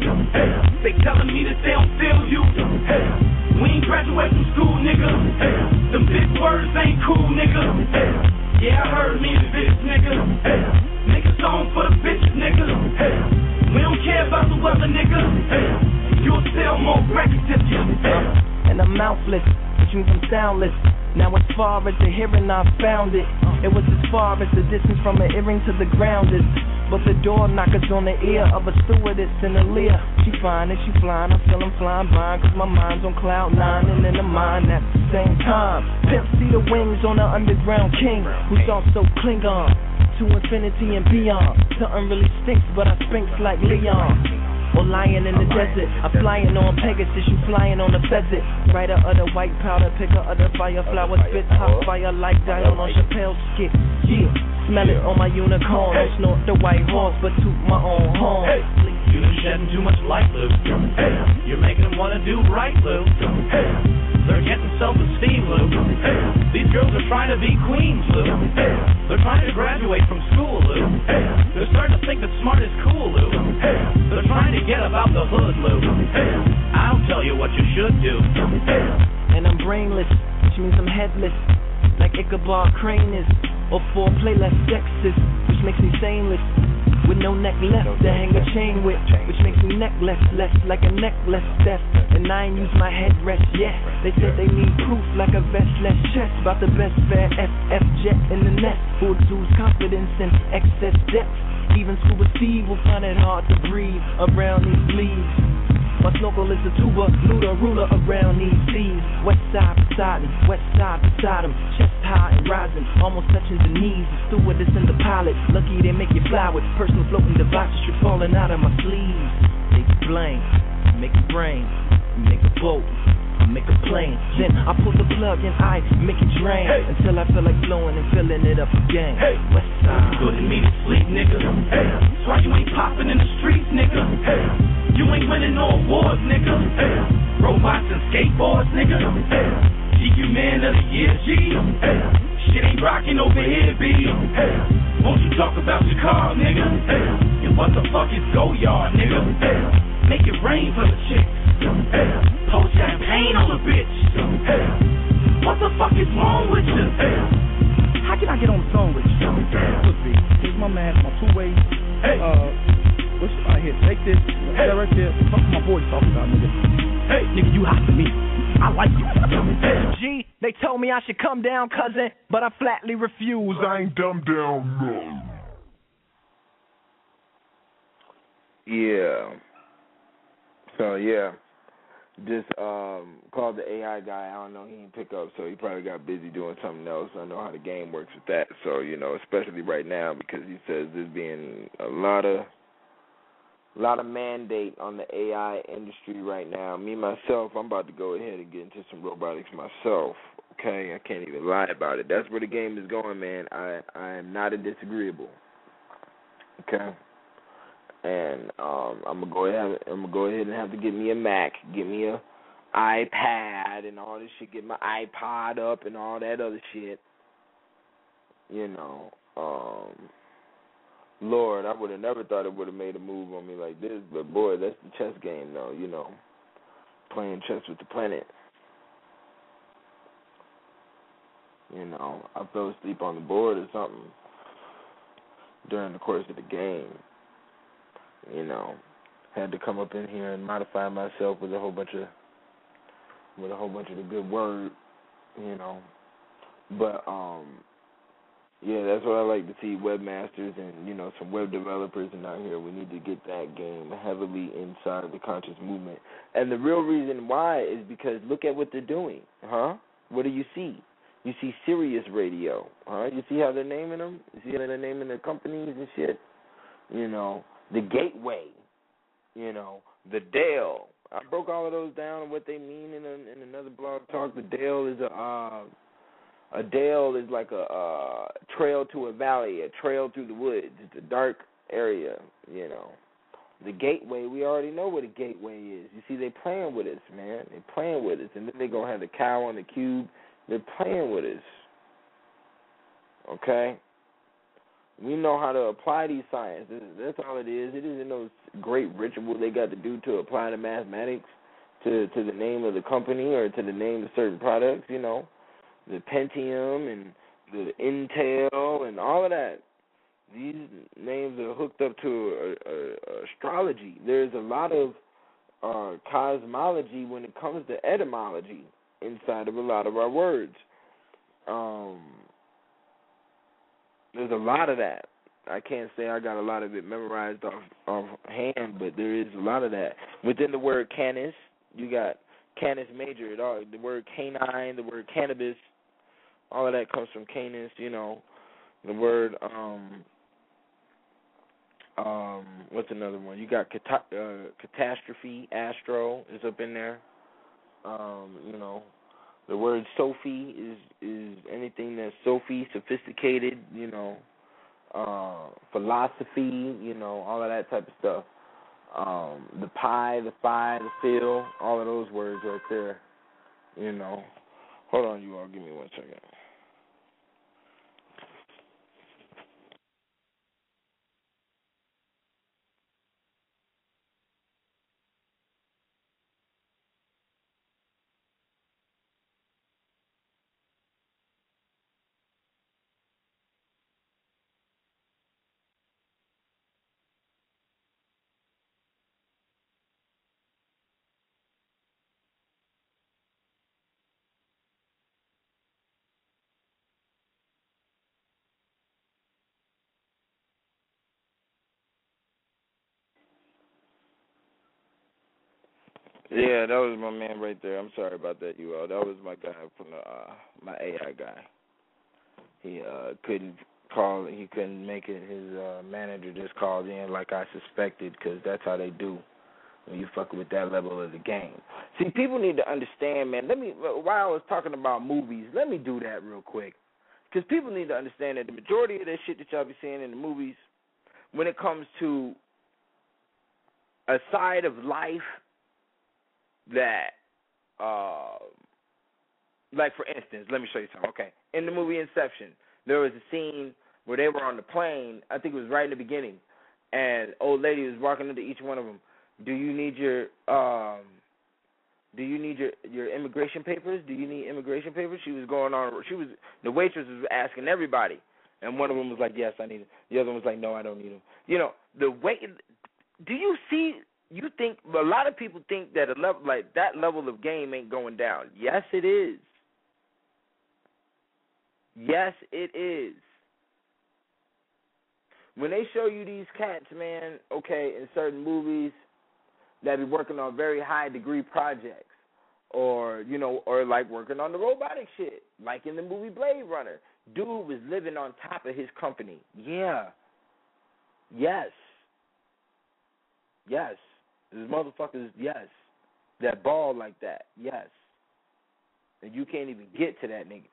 They telling me that they don't feel you. We ain't graduate from school, nigga. Them big words ain't cool, nigga. Yeah, I heard me and bitch, nigga. A song for the bitches, nigga. We don't care about the weather, nigga. You'll sell more records if you. and I'm mouthless, which means I'm soundless. Now as far as the hearing, I found it. It was as far as the distance from an earring to the ground is. But the door knockers on the ear of a stewardess in a leer. She fine and she flying, I feel I'm flying blind, cause my mind's on cloud nine and in the mind at the same time. Pimp C the wings on the underground king, who's also Klingon. To infinity and beyond. Something really stinks, but I spinks like Leon. Or lying in the desert. I'm flying on Pegasus, you flying on a pheasant. Writer of the white powder, picker of the fire flower, spit hot fire like Dion on Chappelle's skit. Yeah, smell it on my unicorn. Don't snort the white horse, but toot my own horn. You done shedding too much light, Lou. You're making them wanna do right, Lou. Hey, they're getting self-esteem, Lou. These girls are trying to be queens, Lou. Hey, they're trying to graduate from school, Lou. Hey, they're starting to think that smart is cool, Lou. Hey, they're trying to get about the hood, Lou. I'll tell you what you should do. And I'm brainless, which means I'm headless. Like Ichabod Crane is. Or foreplay less sexist, which makes me shameless. With no neck left to hang a chain with, which makes me necklace less like a necklace death. And I ain't use my headrest yet. They said they need proof like a vest less chest. About the best fare FF jet in the nest. Who exudes confidence and excess depth. Even Scuba Steve will find it hard to breathe around these leaves. My snorkel is a tuba, luda, ruler around these seas. West side beside west side beside him. Chest high and rising, almost touching the knees. The stewardess and the pilot, lucky they make you fly with personal floating devices strip falling out of my sleeves. They blank, make a brain, make a boat. Make a plane, then I pull the plug and I make it drain Hey. until I feel like blowing and filling it up again. Hey. West side. Good in me to sleep, nigga. Hey, that's why you ain't popping in the streets, nigga. Hey, you ain't winning no awards, nigga. Hey, robots and skateboards, nigga. Hey, GQ Man of the Year, G. Hey, shit ain't rocking over here, B. Hey, won't you talk about your car, nigga? Hey, and what the fuck is Goyard, nigga? Hey, make it rain for the chicks. Hey, pour champagne on the bitch. Hey, what the fuck is wrong with you? Hey, How can I get on the phone with you? Look, B, here's my man, my two way. hey, Uh, what's right here? Take this. Hey. That right there. Talk to my boys talking about, nigga. hey. Nigga, you hot to me. I like you. G, they told me I should come down, cousin, but I flatly refuse. I ain't dumb down, no. Yeah. So yeah, just um called the AI guy. I don't know. He didn't pick up, so he probably got busy doing something else. I know how the game works with that. So you know, especially right now because he says there's being a lot of a lot of mandate on the AI industry right now. Me myself, I'm about to go ahead and get into some robotics myself. Okay, I can't even lie about it. That's where the game is going, man. I I am not a disagreeable. Okay and um I'm gonna go ahead I'm gonna go ahead and have to get me a Mac, get me a iPad and all this shit, get my iPod up and all that other shit. You know, um Lord, I would have never thought it would have made a move on me like this, but boy, that's the chess game though, you know. Playing chess with the planet. You know, I fell asleep on the board or something during the course of the game know, had to come up in here and modify myself with a whole bunch of with a whole bunch of the good word, you know. But um yeah, that's what I like to see webmasters and, you know, some web developers and out here. We need to get that game heavily inside of the conscious movement. And the real reason why is because look at what they're doing, huh? What do you see? You see Sirius Radio, huh? You see how they're naming them? You see how they're naming their companies and shit? You know, the gateway, you know, the Dale. I broke all of those down and what they mean in, a, in another blog talk. The Dale is a uh, a dale is like a uh, trail to a valley, a trail through the woods. It's a dark area, you know. The gateway, we already know what a gateway is. You see, they playing with us, man. They playing with us, and then they gonna have the cow on the cube. They're playing with us. Okay. We know how to apply these sciences. That's all it is. It isn't no great ritual they got to do to apply the mathematics to to the name of the company or to the name of certain products. You know, the Pentium and the Intel and all of that. These names are hooked up to astrology. There's a lot of uh, cosmology when it comes to etymology inside of a lot of our words. Um, there's a lot of that. I can't say I got a lot of it memorized off off hand, but there is a lot of that. Within the word canis, you got canis major. It all the word canine, the word cannabis, all of that comes from canis. You know, the word um um what's another one? You got cata- uh, catastrophe, astro is up in there. Um, you know, the word Sophie is is anything that's Sophie, sophisticated, you know, uh, philosophy, you know, all of that type of stuff. um, the pie, the phi, the feel, all of those words right there. You know. Hold on, you all. Give me one second. Yeah, that was my man right there. I'm sorry about that, you all. That was my guy from the uh my AI guy. He uh couldn't call. He couldn't make it. His uh manager just called in like I suspected because that's how they do when you fucking with that level of the game. See, people need to understand, man. Let me while I was talking about movies, let me do that real quick. Because people need to understand that the majority of that shit that y'all be seeing in the movies, when it comes to a side of life that uh like for instance, let me show you something. Okay. In the movie Inception, there was a scene where they were on the plane, I think it was right in the beginning, and old lady was walking into each one of them. Do you need your um do you need your your immigration papers? Do you need immigration papers? She was going on she was the waitress was asking everybody. And one of them was like, "Yes, I need it." The other one was like, "No, I don't need them." You know, the way do you see you think a lot of people think that a level like that level of game ain't going down. Yes, it is. Yes, it is. When they show you these cats, man, okay, in certain movies that be working on very high degree projects, or you know, or like working on the robotic shit, like in the movie Blade Runner. Dude was living on top of his company. Yeah. Yes. Yes. There's motherfuckers, yes, that ball like that, yes. And you can't even get to that nigga.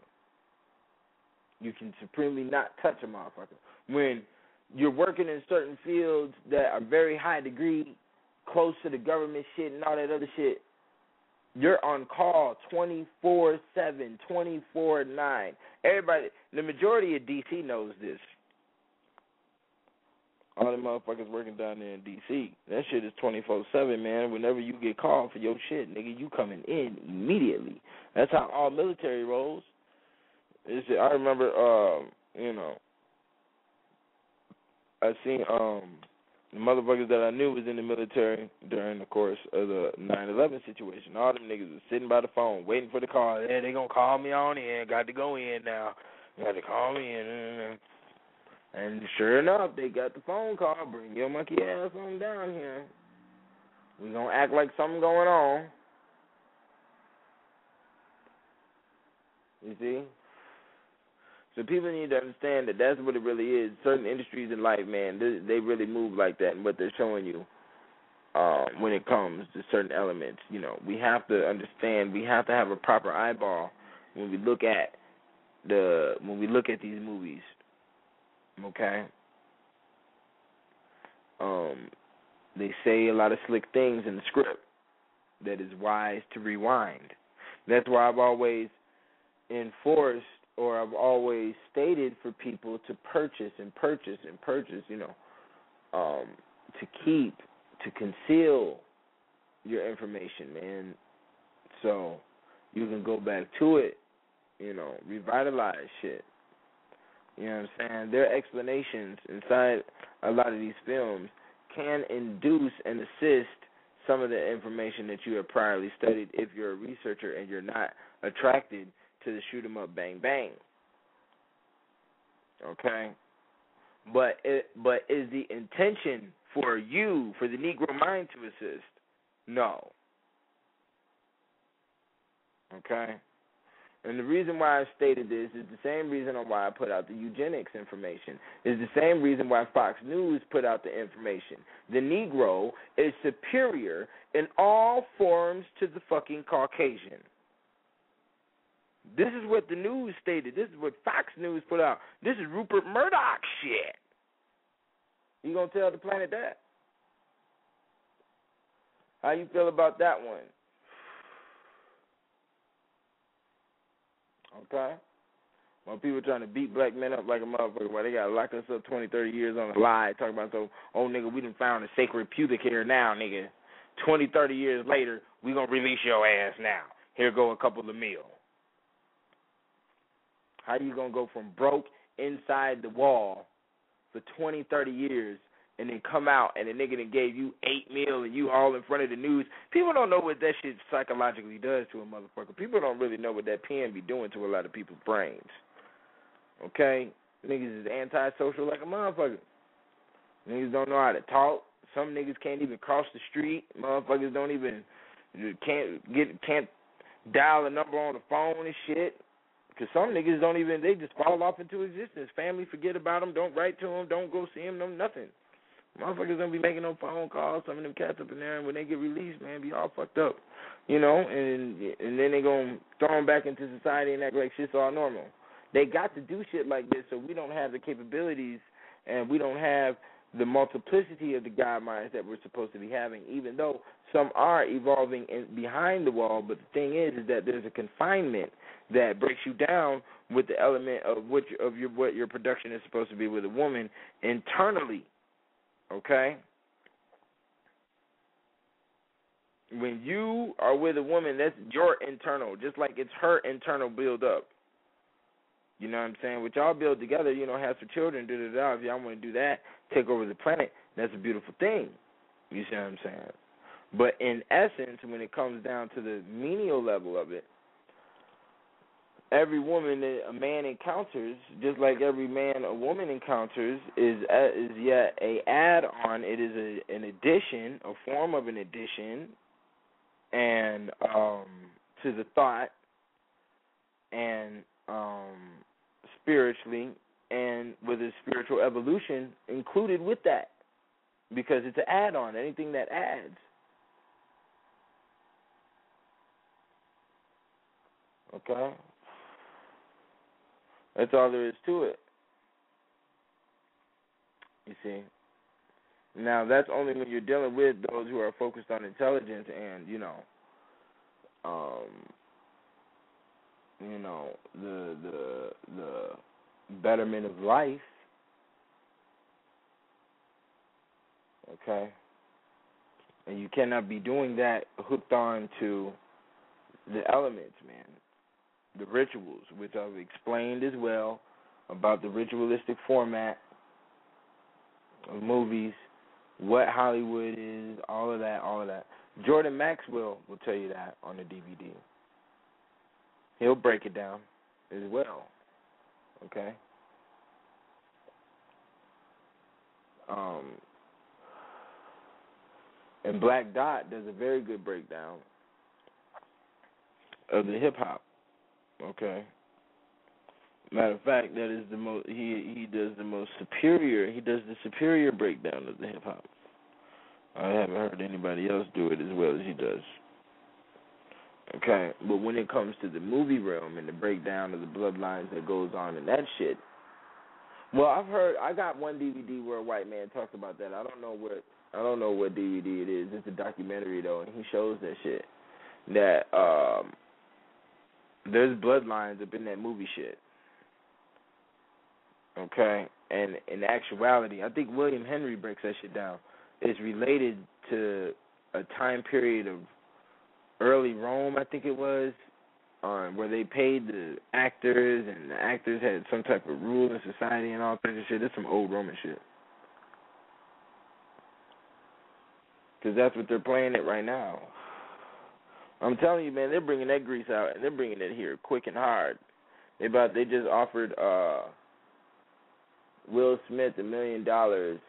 You can supremely not touch a motherfucker. When you're working in certain fields that are very high degree, close to the government shit and all that other shit, you're on call 24 7, 24 9. Everybody, the majority of DC knows this all the motherfuckers working down there in DC. That shit is twenty four seven, man. Whenever you get called for your shit, nigga, you coming in immediately. That's how all military rolls. It's, I remember, um, you know, I seen um the motherfuckers that I knew was in the military during the course of the nine eleven situation. All them niggas was sitting by the phone waiting for the call. Yeah, they gonna call me on in. Got to go in now. Got to call me in. And sure enough, they got the phone call. Bring your monkey ass on down here. We gonna act like something going on. You see? So people need to understand that that's what it really is. Certain industries in life, man, they, they really move like that. And what they're showing you um, when it comes to certain elements, you know, we have to understand. We have to have a proper eyeball when we look at the when we look at these movies Okay. Um, they say a lot of slick things in the script that is wise to rewind. That's why I've always enforced or I've always stated for people to purchase and purchase and purchase, you know, um, to keep, to conceal your information, man. So you can go back to it, you know, revitalize shit. You know what I'm saying? Their explanations inside a lot of these films can induce and assist some of the information that you have priorly studied if you're a researcher and you're not attracted to the shoot 'em up bang bang. Okay? But it, but is the intention for you, for the Negro mind to assist? No. Okay? And the reason why I stated this is the same reason on why I put out the eugenics information. Is the same reason why Fox News put out the information. The Negro is superior in all forms to the fucking Caucasian. This is what the news stated. This is what Fox News put out. This is Rupert Murdoch shit. You gonna tell the planet that? How you feel about that one? Okay. While people trying to beat black men up like a motherfucker, while they got to lock us up 20, 30 years on a lie, talking about so, oh nigga, we done found a sacred pubic hair now, nigga. 20, 30 years later, we gonna release your ass now. Here go a couple of meal. How you gonna go from broke inside the wall for 20, 30 years and then come out and the nigga that gave you eight mil and you all in front of the news. People don't know what that shit psychologically does to a motherfucker. People don't really know what that pen be doing to a lot of people's brains. Okay? Niggas is antisocial like a motherfucker. Niggas don't know how to talk. Some niggas can't even cross the street. Motherfuckers don't even can't get can't dial a number on the phone and shit. Cause some niggas don't even they just fall off into existence. Family forget about them. Don't write to them. Don't go see them. No nothing. Motherfuckers don't be making no phone calls. Some of them cats up in there, and when they get released, man, be all fucked up, you know. And and then they gonna throw them back into society and act like shit's all normal. They got to do shit like this, so we don't have the capabilities, and we don't have the multiplicity of the guidelines that we're supposed to be having. Even though some are evolving in, behind the wall, but the thing is, is that there's a confinement that breaks you down with the element of which of your what your production is supposed to be with a woman internally Okay? When you are with a woman, that's your internal, just like it's her internal build up. You know what I'm saying? What y'all build together, you know, have some children, da da da. If y'all want to do that, take over the planet, that's a beautiful thing. You see what I'm saying? But in essence, when it comes down to the menial level of it, every woman that a man encounters, just like every man a woman encounters, is uh, is yet a add on. It is a, an addition, a form of an addition, and um, to the thought, and um, spiritually, and with a spiritual evolution included with that, because it's an add on. Anything that adds. Okay. That's all there is to it. You see. Now that's only when you're dealing with those who are focused on intelligence and, you know, um you know, the the the betterment of life. Okay? And you cannot be doing that hooked on to the elements, man the rituals, which I've explained as well about the ritualistic format of movies, what Hollywood is, all of that, all of that. Jordan Maxwell will tell you that on the DVD. He'll break it down as well. Okay? Um, and Black Dot does a very good breakdown of the hip hop Okay. Matter of fact, that is the most he he does the most superior. He does the superior breakdown of the hip hop. I haven't heard anybody else do it as well as he does. Okay, but when it comes to the movie realm and the breakdown of the bloodlines that goes on and that shit, well, I've heard I got one DVD where a white man talks about that. I don't know what I don't know what DVD it is. It's a documentary though, and he shows that shit. That um there's bloodlines up in that movie shit. Okay, and in actuality, I think William Henry breaks that shit down. It's related to a time period of early Rome, I think it was, um, where they paid the actors, and the actors had some type of rule in society and all kinds of shit. It's some old Roman shit. Because that's what they're playing it right now. I'm telling you, man, they're bringing that grease out and they're bringing it here quick and hard. They about they just offered uh Will Smith a million dollars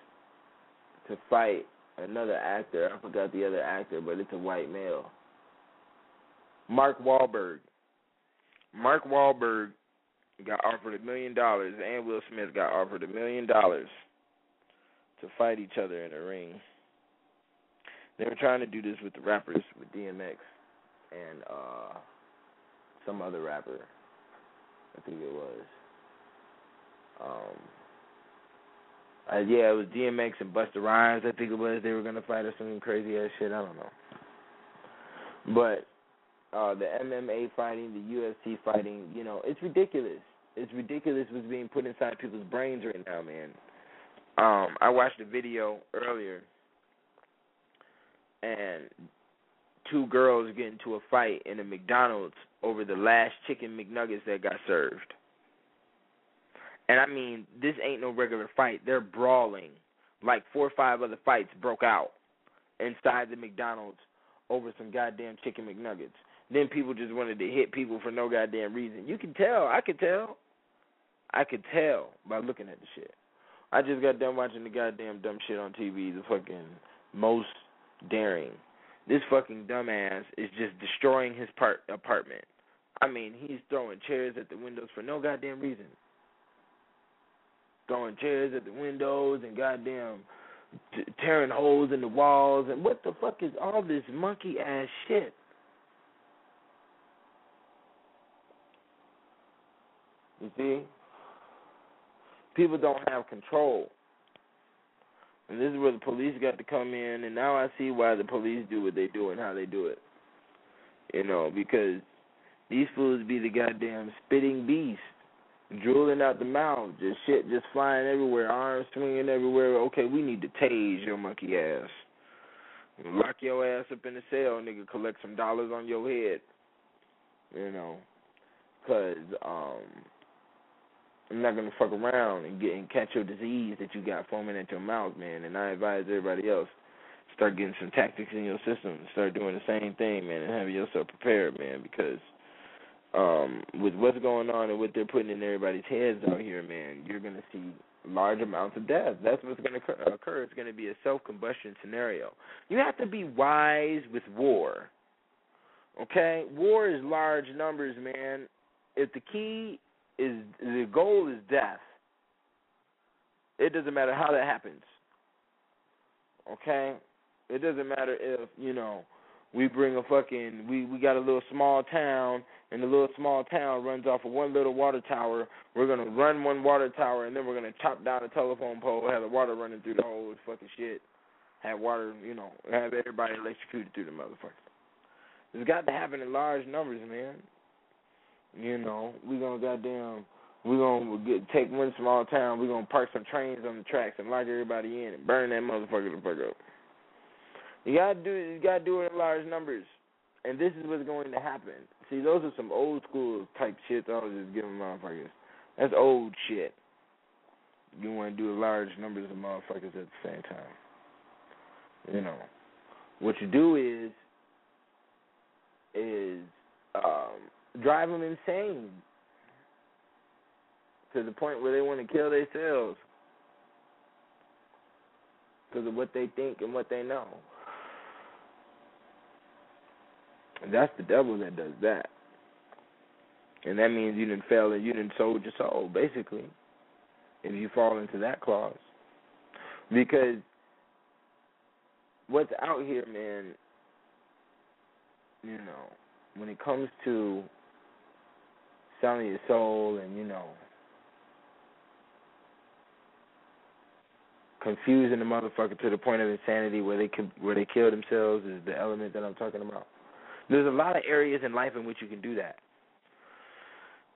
to fight another actor. I forgot the other actor, but it's a white male. Mark Wahlberg. Mark Wahlberg got offered a million dollars, and Will Smith got offered a million dollars to fight each other in a ring. They were trying to do this with the rappers, with DMX and uh some other rapper. I think it was. Um uh, yeah, it was DMX and Busta Rhymes, I think it was. They were gonna fight or some crazy ass shit, I don't know. But uh the MMA fighting, the UFC fighting, you know, it's ridiculous. It's ridiculous what's being put inside people's brains right now, man. Um, I watched a video earlier and two girls get into a fight in a McDonald's over the last chicken McNuggets that got served. And I mean, this ain't no regular fight. They're brawling. Like four or five other fights broke out inside the McDonald's over some goddamn chicken McNuggets. Then people just wanted to hit people for no goddamn reason. You can tell. I could tell. I could tell by looking at the shit. I just got done watching the goddamn dumb shit on TV. The fucking most daring. This fucking dumbass is just destroying his part apartment. I mean, he's throwing chairs at the windows for no goddamn reason. Throwing chairs at the windows and goddamn t- tearing holes in the walls and what the fuck is all this monkey ass shit? You see? People don't have control. And this is where the police got to come in, and now I see why the police do what they do and how they do it. You know, because these fools be the goddamn spitting beast, drooling out the mouth, just shit just flying everywhere, arms swinging everywhere. Okay, we need to tase your monkey ass. Lock your ass up in the cell, nigga. Collect some dollars on your head. You know, cause um I'm not gonna fuck around and get and catch your disease that you got foaming at your mouth, man. And I advise everybody else start getting some tactics in your system, start doing the same thing, man, and have yourself prepared, man, because um with what's going on and what they're putting in everybody's heads out here, man, you're gonna see large amounts of death. That's what's going to occur. It's going to be a self-combustion scenario. You have to be wise with war. Okay, war is large numbers, man. If the key is the goal is death. It doesn't matter how that happens. Okay? It doesn't matter if, you know, we bring a fucking we we got a little small town and the little small town runs off of one little water tower. We're gonna run one water tower and then we're gonna chop down a telephone pole, have the water running through the whole fucking shit. Have water, you know, have everybody electrocuted through the motherfucker. It's got to happen in large numbers, man. You know, we gonna goddamn, we gonna get take one small town. We gonna park some trains on the tracks and lock everybody in and burn that motherfucker the fuck up. You gotta do you gotta do it in large numbers, and this is what's going to happen. See, those are some old school type shit. I was just giving motherfuckers. That's old shit. You want to do large numbers of motherfuckers at the same time. You know, what you do is is um drive them insane to the point where they want to kill themselves because of what they think and what they know. And that's the devil that does that. And that means you didn't fail and you didn't sold your soul, basically, if you fall into that clause. Because what's out here, man, you know, when it comes to selling your soul and, you know, confusing the motherfucker to the point of insanity where they can, where they kill themselves is the element that I'm talking about. There's a lot of areas in life in which you can do that.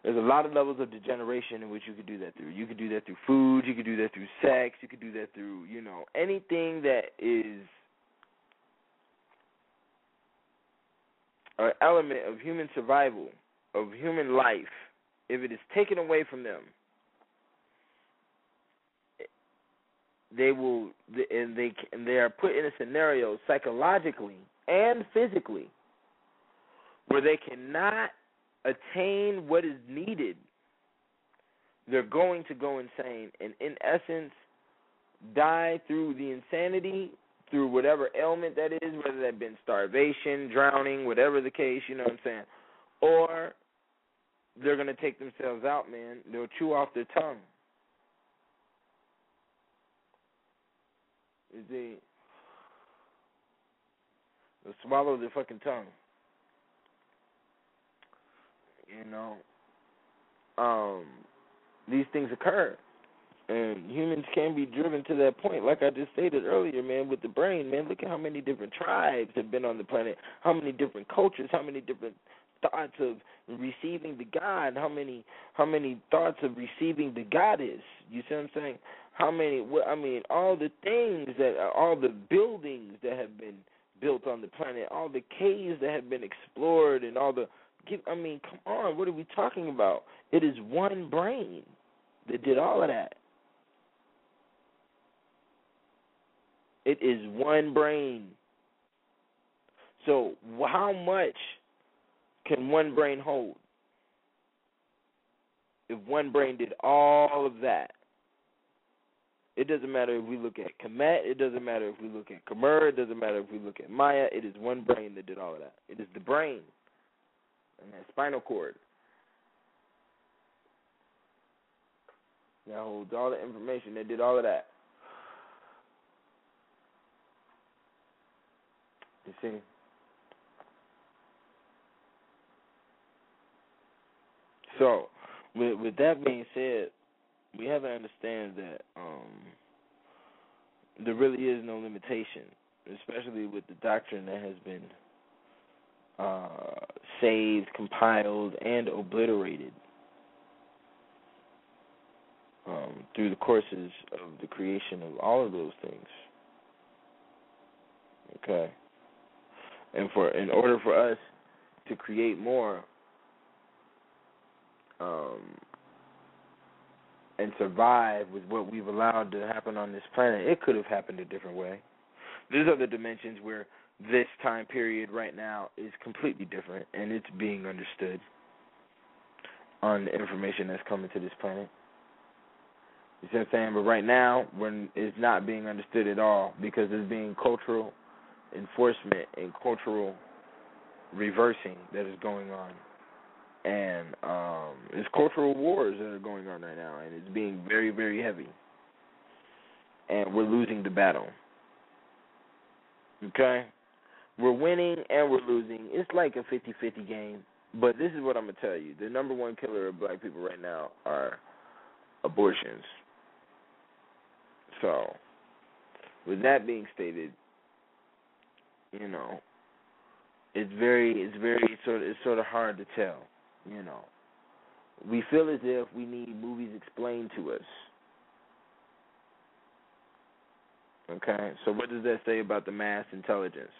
There's a lot of levels of degeneration in which you could do that through. You could do that through food, you could do that through sex, you could do that through, you know, anything that is an element of human survival, of human life, if it is taken away from them, they will and they and they are put in a scenario psychologically and physically where they cannot attain what is needed, they're going to go insane and, in essence, die through the insanity, through whatever ailment that is, whether that been starvation, drowning, whatever the case, you know what I'm saying, or they're going to take themselves out, man. They'll chew off their tongue. You see, they'll swallow their fucking tongue. You know, um, these things occur, And humans can be driven to that point, like I just stated earlier, man, with the brain, man. Look at how many different tribes have been on the planet, how many different cultures, how many different thoughts of receiving the God, how many how many thoughts of receiving the goddess. You see what I'm saying? How many? Well, I mean, all the things that, all the buildings that have been built on the planet, all the caves that have been explored, and all the. I mean, come on, what are we talking about? It is one brain that did all of that. It is one brain. So, how much can one brain hold? If one brain did all of that, it doesn't matter if we look at Kemet, it doesn't matter if we look at Khmer, it doesn't matter if we look at Maya, it is one brain that did all of that. It is the brain and that spinal cord. That holds all the information that did all of that. You see? So, with with that being said, we have to understand that um, there really is no limitation, especially with the doctrine that has been uh, saved, compiled, and obliterated um, through the courses of the creation of all of those things. Okay, and for in order for us to create more. Um, and survive with what we've allowed to happen on this planet, it could have happened a different way. There's other dimensions where this time period right now is completely different and it's being understood on the information that's coming to this planet. You see what I'm saying? But right now, when it's not being understood at all because there's being cultural enforcement and cultural reversing that is going on and um it's cultural wars that are going on right now and it's being very very heavy. And we're losing the battle. Okay? We're winning and we're losing. It's like a 50-50 game. But this is what i'm going to tell you. The number one killer of black people right now are abortions. So with that being stated you know it's very it's very sort of it's sort of hard to tell you know, we feel as if we need movies explained to us. Okay, so what does that say about the mass intelligence?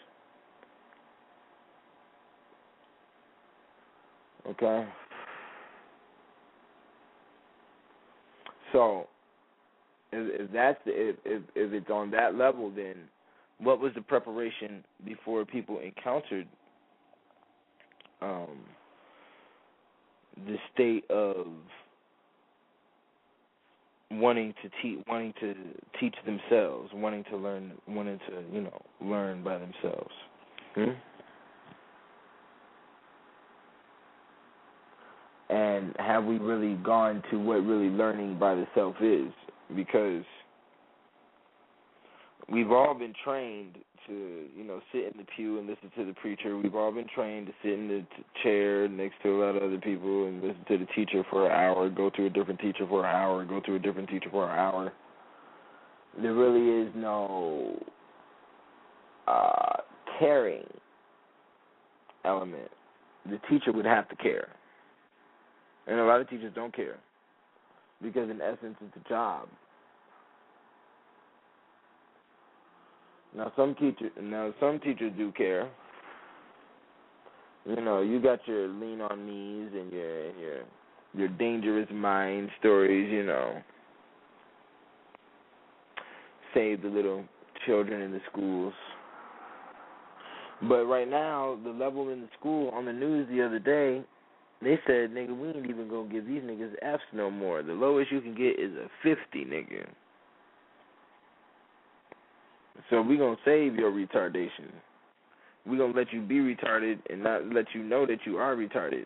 Okay. So, if, if that's the, if, if if it's on that level, then what was the preparation before people encountered um, the state of wanting to teach wanting to teach themselves, wanting to learn wanting to, you know, learn by themselves. Hmm? And have we really gone to what really learning by the self is? Because we've all been trained to you know sit in the pew and listen to the preacher. We've all been trained to sit in the t- chair next to a lot of other people and listen to the teacher for an hour, go to a different teacher for an hour, go to a different teacher for an hour. There really is no uh, caring element. The teacher would have to care, and a lot of teachers don't care because in essence it's a job Now some teachers now some teachers do care. You know, you got your Lean on Me's and your your your dangerous mind stories, you know. Save the little children in the schools. But right now, the level in the school on the news the other day, they said, nigga, we ain't even gonna give these niggas F's no more. The lowest you can get is a fifty, nigga. So we're gonna save your retardation. We're gonna let you be retarded and not let you know that you are retarded.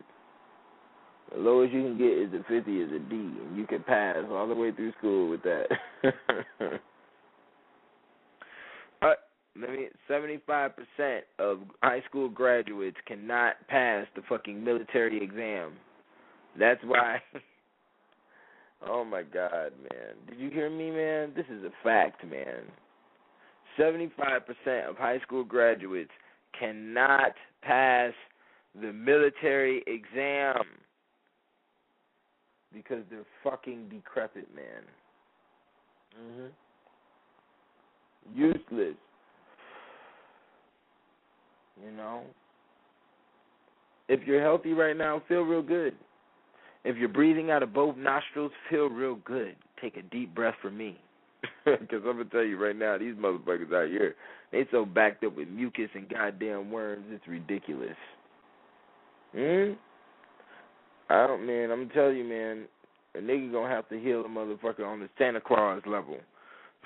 The lowest you can get is a fifty is a D, and you can pass all the way through school with that. let me seventy five percent of high school graduates cannot pass the fucking military exam. That's why Oh my God, man! Did you hear me, man? This is a fact, man. Seventy-five percent of high school graduates cannot pass the military exam because they're fucking decrepit, man. Mhm. Useless. You know? If you're healthy right now, feel real good. If you're breathing out of both nostrils, feel real good. Take a deep breath for me. Because I'm going to tell you right now, these motherfuckers out here, they so backed up with mucus and goddamn worms, it's ridiculous. Hmm? I don't, man, I'm tell you, man, a nigga going to have to heal a motherfucker on the Santa Claus level.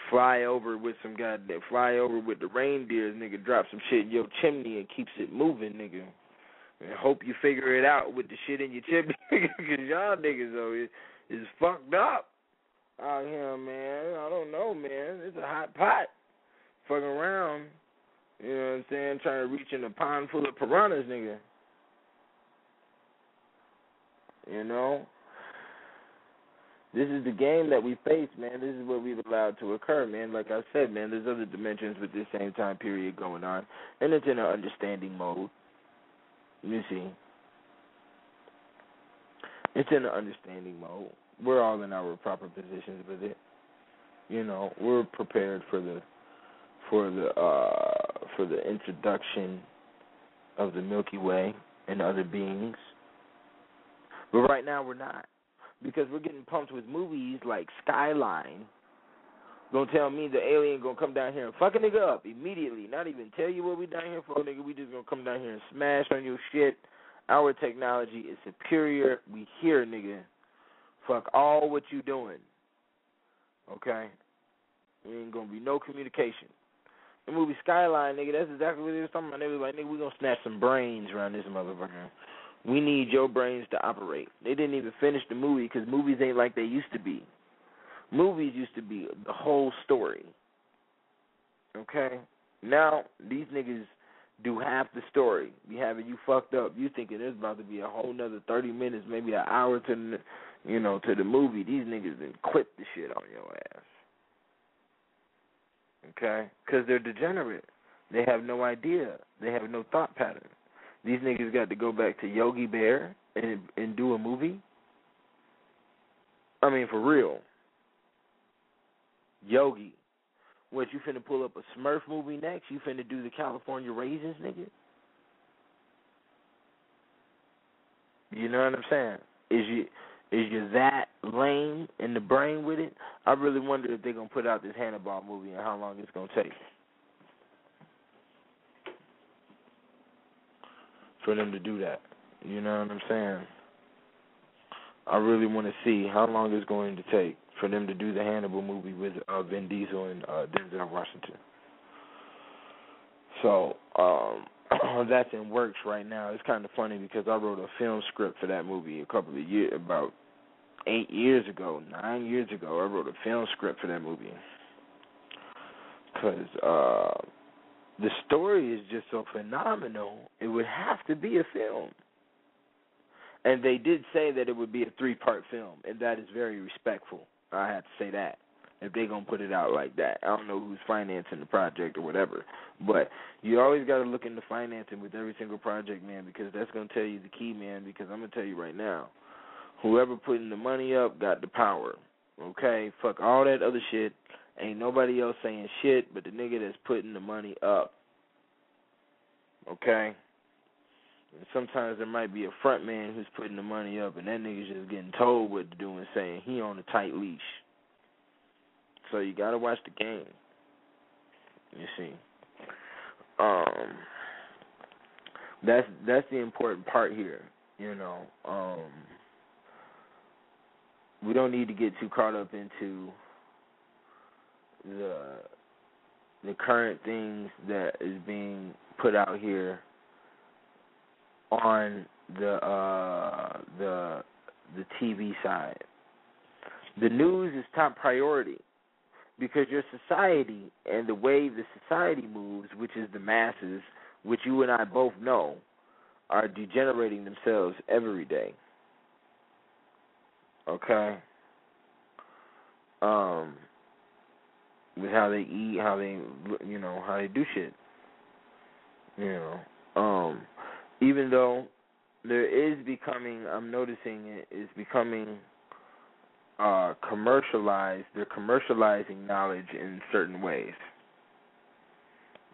Fly over with some goddamn, fly over with the reindeers, nigga, drop some shit in your chimney and keeps it moving, nigga. And hope you figure it out with the shit in your chimney, because y'all niggas though is, is fucked up out here, man. I don't know, man. It's a hot pot. Fucking around. You know what I'm saying? Trying to reach in a pond full of piranhas, nigga. You know? This is the game that we face, man. This is what we've allowed to occur, man. Like I said, man, there's other dimensions with this same time period going on, and it's in an understanding mode. You see, it's in an understanding mode. We're all in our proper positions with it. You know, we're prepared for the for the uh for the introduction of the Milky Way and other beings. But right now we're not. Because we're getting pumped with movies like Skyline. Gonna tell me the alien gonna come down here and fuck a nigga up immediately. Not even tell you what we down here for, nigga. We just gonna come down here and smash on your shit. Our technology is superior. We here, nigga. Fuck all what you doing. Okay? There ain't gonna be no communication. The movie Skyline, nigga, that's exactly what it was talking about. They was like, nigga, we gonna snatch some brains around this motherfucker. We need your brains to operate. They didn't even finish the movie because movies ain't like they used to be. Movies used to be the whole story. Okay? Now, these niggas do half the story. Be having you fucked up. You thinking there's about to be a whole nother 30 minutes, maybe an hour to you know, to the movie. These niggas then clip the shit on your ass. Okay? Because they're degenerate. They have no idea. They have no thought pattern. These niggas got to go back to Yogi Bear and and do a movie. I mean, for real. Yogi. What, you finna pull up a Smurf movie next? You finna do the California Raisins, nigga? You know what I'm saying? Is you is you that lame in the brain with it? I really wonder if they're gonna put out this Hannibal movie and how long it's gonna take. for them to do that. You know what I'm saying? I really want to see how long it's going to take for them to do the Hannibal movie with uh, Vin Diesel and uh, Denzel Washington. So um, that's in works right now. It's kind of funny because I wrote a film script for that movie a couple of years, about eight years ago, nine years ago. I wrote a film script for that movie because uh, the story is just so phenomenal. It would have to be a film. And they did say that it would be a three part film, and that is very respectful. I have to say that. If they're gonna put it out like that. I don't know who's financing the project or whatever. But you always gotta look into financing with every single project, man, because that's gonna tell you the key, man, because I'm gonna tell you right now. Whoever putting the money up got the power. Okay? Fuck all that other shit. Ain't nobody else saying shit but the nigga that's putting the money up. Okay? And sometimes there might be a front man who's putting the money up and that nigga's just getting told what to do and saying he on a tight leash. So you gotta watch the game. You see. Um that's that's the important part here, you know. Um we don't need to get too caught up into the the current things that is being put out here on the uh the the TV side. The news is top priority because your society and the way the society moves, which is the masses, which you and I both know, are degenerating themselves every day. Okay? um, with how they eat, how they, you know, how they do shit. You know, um, even though there is becoming, I'm noticing it is becoming uh, commercialized. They're commercializing knowledge in certain ways.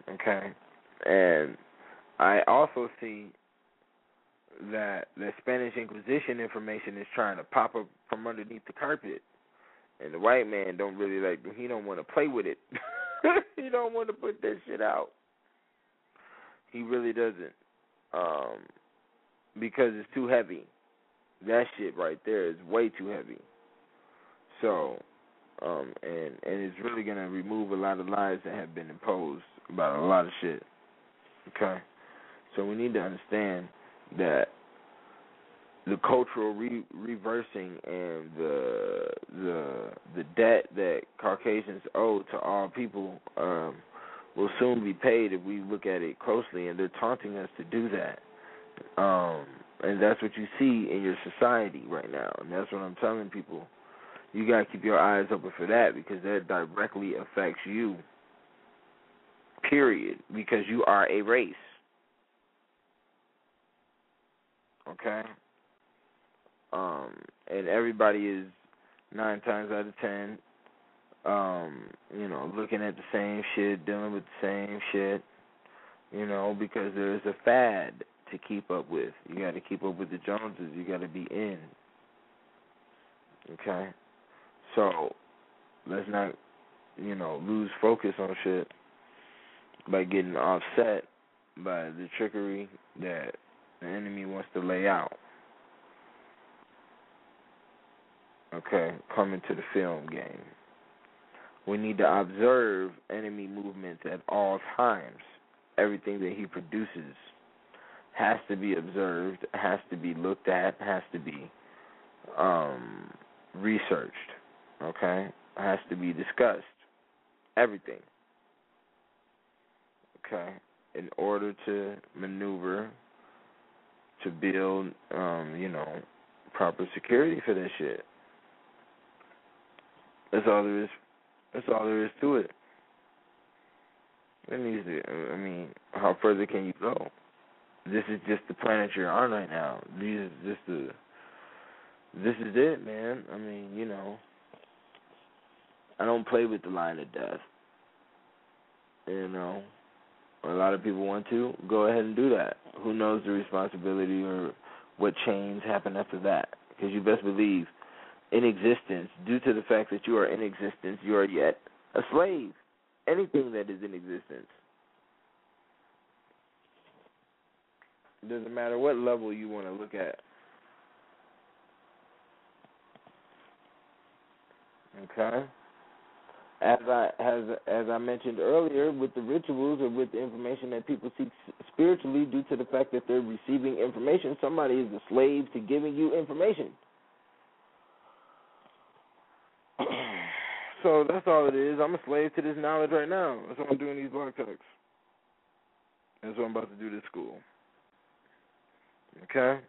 Okay, and I also see that the Spanish Inquisition information is trying to pop up from underneath the carpet, and the white man don't really like. He don't want to play with it. he don't want to put that shit out. He really doesn't, um, because it's too heavy. That shit right there is way too heavy. So, um, and and it's really gonna remove a lot of lies that have been imposed about a lot of shit. Okay, so we need to understand that the cultural re- reversing and the the the debt that Caucasians owe to all people um, will soon be paid if we look at it closely, and they're taunting us to do that. Um, and that's what you see in your society right now, and that's what I'm telling people. You gotta keep your eyes open for that because that directly affects you. Period. Because you are a race. Okay? Um, and everybody is nine times out of ten, um, you know, looking at the same shit, dealing with the same shit, you know, because there's a fad to keep up with. You got to keep up with the Joneses. You got to be in. Okay, so let's not, you know, lose focus on shit by getting offset by the trickery that the enemy wants to lay out. Okay, coming to the film game. We need to observe enemy movements at all times. Everything that he produces has to be observed, has to be looked at, has to be um, researched. Okay, has to be discussed. Everything. Okay, in order to maneuver, to build, um, you know, proper security for this shit. That's all there is. That's all there is to it. It needs to. I mean, how further can you go? This is just the planet you're on right now. This is just the. This is it, man. I mean, you know. I don't play with the line of death. You know, a lot of people want to go ahead and do that. Who knows the responsibility or what chains happen after that? Because you best believe in existence, due to the fact that you are in existence, you are yet a slave. Anything that is in existence. It doesn't matter what level you want to look at. Okay? As I as as I mentioned earlier, with the rituals or with the information that people seek spiritually, due to the fact that they're receiving information, somebody is a slave to giving you information. So that's all it is. I'm a slave to this knowledge right now. That's why I'm doing these blog talks. That's what I'm about to do this school. Okay?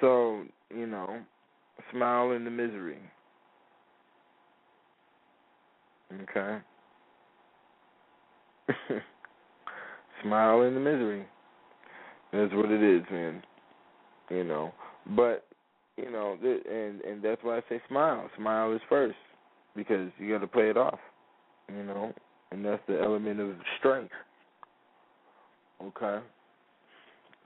So, you know, smile in the misery. Okay? smile in the misery. That's what it is, man. You know. But, you know, and and that's why I say smile. Smile is first because you got to play it off, you know, and that's the element of strength. Okay.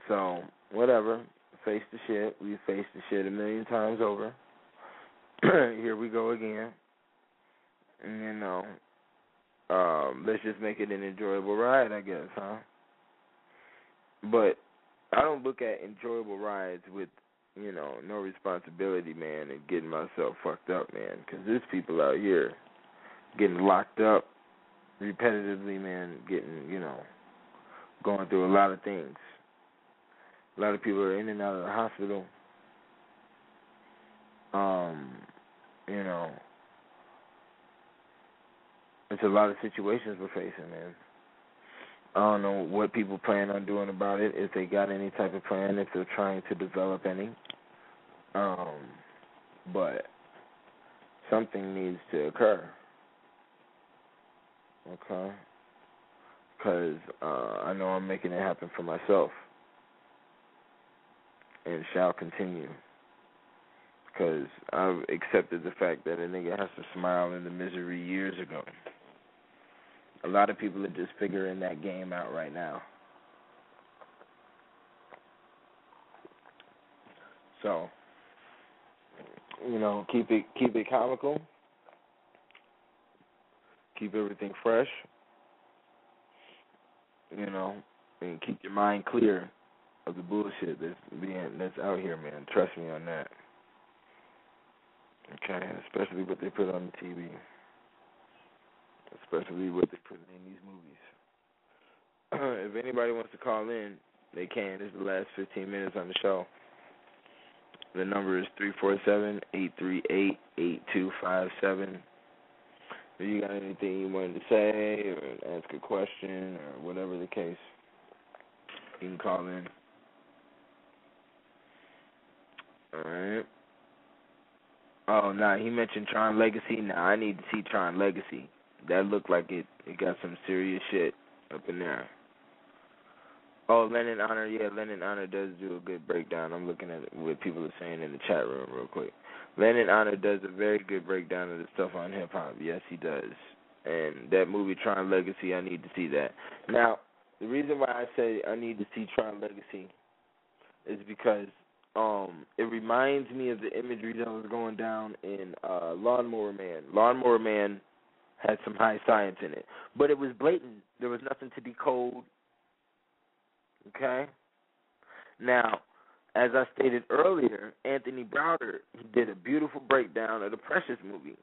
So whatever, face the shit. We faced the shit a million times over. Here we go again. And, you know, um, let's just make it an enjoyable ride, I guess, huh? But I don't look at enjoyable rides with you know, no responsibility, man, and getting myself fucked up, man. Because there's people out here getting locked up repetitively, man, getting, you know, going through a lot of things. A lot of people are in and out of the hospital. Um, you know, it's a lot of situations we're facing, man. I don't know what people plan on doing about it, if they got any type of plan, if they're trying to develop any. Um, but something needs to occur. Okay? Because uh, I know I'm making it happen for myself. And shall continue. Because I've accepted the fact that a nigga has to smile in the misery years ago. A lot of people are just figuring that game out right now. So, you know, keep it keep it comical. Keep everything fresh. You know, and keep your mind clear of the bullshit that's being that's out here, man. Trust me on that. Okay, especially what they put on the TV. Especially what they put in these movies. if anybody wants to call in, they can. This is the last 15 minutes on the show. The number is three four seven eight three eight eight two five seven. If you got anything you wanted to say or ask a question or whatever the case, you can call in. All right. Oh, nah, he mentioned Tron Legacy. Nah, I need to see Tron Legacy. That looked like it. It got some serious shit up in there. Oh, Lenon Honor, yeah, Lenon Honor does do a good breakdown. I'm looking at what people are saying in the chat room real quick. Lenon Honor does a very good breakdown of the stuff on hip hop. Yes, he does. And that movie Tron Legacy, I need to see that. Now, the reason why I say I need to see Tron Legacy is because um it reminds me of the imagery that was going down in uh Lawnmower Man. Lawnmower Man had some high science in it, but it was blatant. There was nothing to decode. Okay? Now, as I stated earlier, Anthony Browder he did a beautiful breakdown of the Precious movie.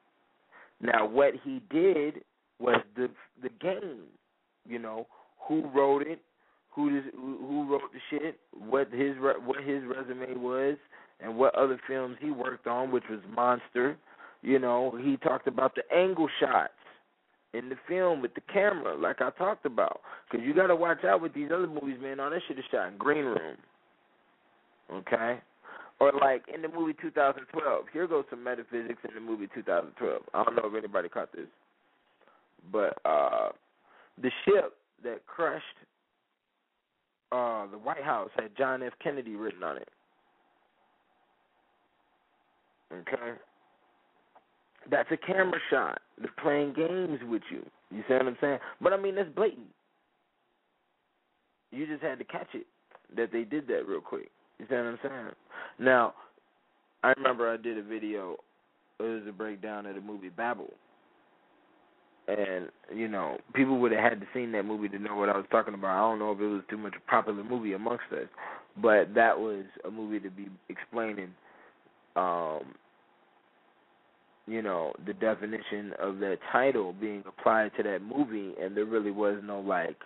Now, what he did was the the game. You know, who wrote it, who this, who wrote the shit, what his what his resume was, and what other films he worked on, which was Monster. You know, he talked about the angle shots in the film with the camera, like I talked about. Because you got to watch out with these other movies, man. All that shit is shot in green room. Okay? Or like in the movie 2012. Here goes some metaphysics in the movie 2012. I don't know if anybody caught this. But uh the ship that crushed uh the White House had John F. Kennedy written on it. Okay? That's a camera shot. They're playing games with you. You see what I'm saying? But I mean that's blatant. You just had to catch it that they did that real quick. You see what I'm saying? Now, I remember I did a video. It was a breakdown of the movie Babel, and you know, people would have had to seen that movie to know what I was talking about. I don't know if it was too much a popular movie amongst us, but that was a movie to be explaining, um, you know, the definition of that title being applied to that movie, and there really was no like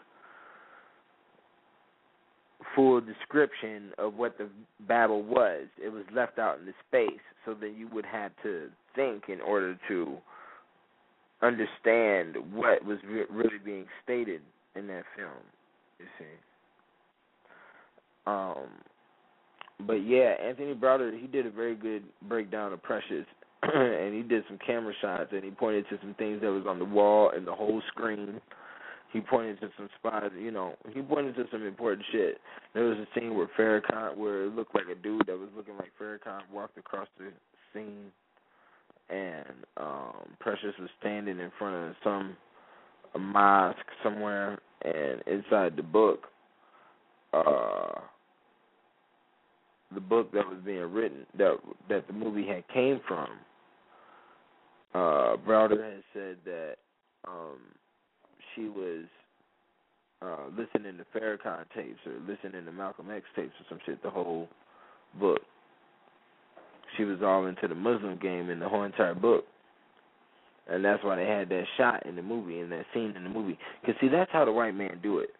full description of what the battle was. It was left out in the space, so then you would have to think in order to understand what was re- really being stated in that film. You see. Um, but yeah, Anthony Browder he did a very good breakdown of Precious, and he did some camera shots, and he pointed to some things that was on the wall and the whole screen he pointed to some spots, you know, he pointed to some important shit. There was a scene where Farrakhan, where it looked like a dude that was looking like Farrakhan walked across the scene, and um Precious was standing in front of some a mosque somewhere, and inside the book, uh, the book that was being written that that the movie had came from, uh, Browder had said that um she was uh listening to Farrakhan tapes or listening to Malcolm X tapes or some shit the whole book. She was all into the Muslim game in the whole entire book. And that's why they had that shot in the movie and that scene in the movie. Cause see, that's how the white man do it.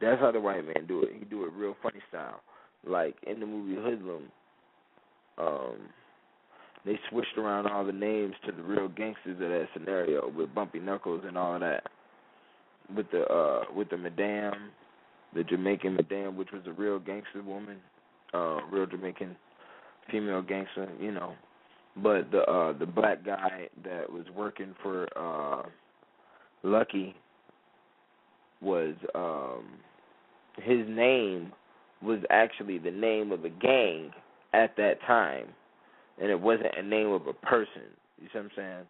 That's how the white man do it. He do it real funny style. Like in the movie Hoodlum, um, they switched around all the names to the real gangsters of that scenario with Bumpy Knuckles and all of that. With the uh with the Madame, the Jamaican Madame, which was a real gangster woman, uh real Jamaican female gangster, you know. but the uh the black guy that was working for uh Lucky was um his name was actually the name of a gang at that time and it wasn't a name of a person. You see what I'm saying?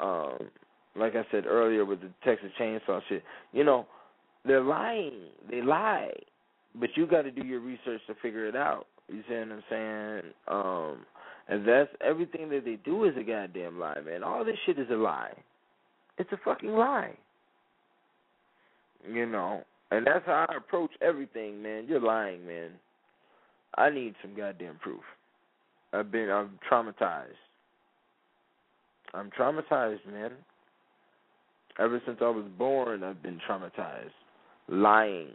Um like I said earlier with the Texas Chainsaw shit, you know, they're lying. They lie. But you got to do your research to figure it out. You see what I'm saying? Um, and that's everything that they do is a goddamn lie, man. All this shit is a lie. It's a fucking lie. You know, and that's how I approach everything, man. You're lying, man. I need some goddamn proof. I've been, I'm traumatized. I'm traumatized, man. Ever since I was born, I've been traumatized. Lying.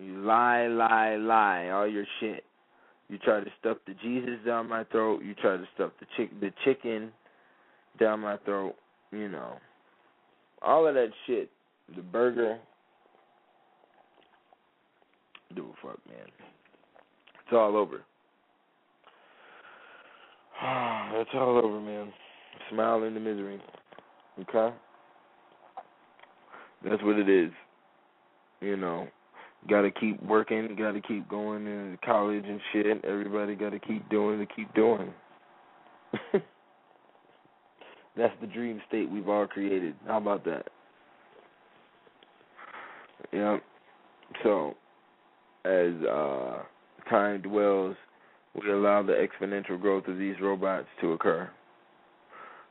You lie, lie, lie, all your shit. You try to stuff the Jesus down my throat. You try to stuff the chick, the chicken down my throat. You know, all of that shit. The burger. Do a fuck, man. It's all over. It's all over, man. Smile in the misery. Okay? That's what it is. You know, got to keep working, got to keep going to college and shit. Everybody got to keep doing to keep doing. That's the dream state we've all created. How about that? Yep. So, as uh, time dwells, we allow the exponential growth of these robots to occur.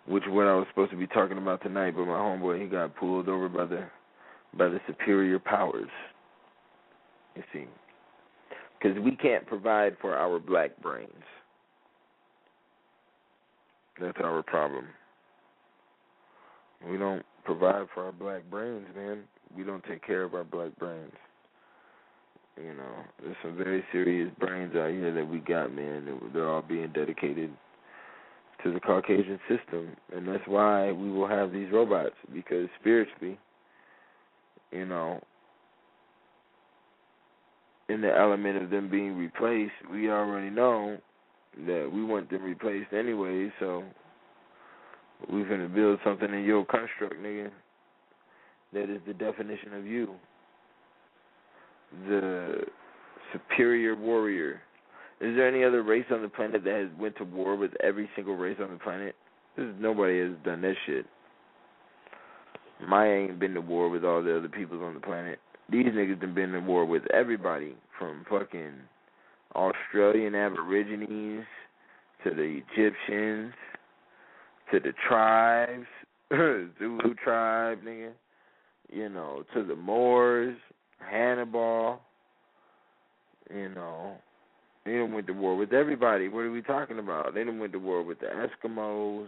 Which is what I was supposed to be talking about tonight, but my homeboy he got pulled over by the by the superior powers. You see, because we can't provide for our black brains. That's our problem. We don't provide for our black brains, man. We don't take care of our black brains. You know, there's some very serious brains out here that we got, man. They're all being dedicated to the Caucasian system, and that's why we will have these robots because spiritually, you know, in the element of them being replaced, we already know that we want them replaced anyway, so we're gonna build something in your construct, nigga. That is the definition of you. The superior warrior. Is there any other race on the planet that has went to war with every single race on the planet? There's nobody has done that shit. Maya ain't been to war with all the other peoples on the planet. These niggas have been to war with everybody from fucking Australian Aborigines to the Egyptians to the tribes, Zulu tribe, nigga. You know, to the Moors, Hannibal. You know, they done went to war with everybody. What are we talking about? They done went to war with the Eskimos,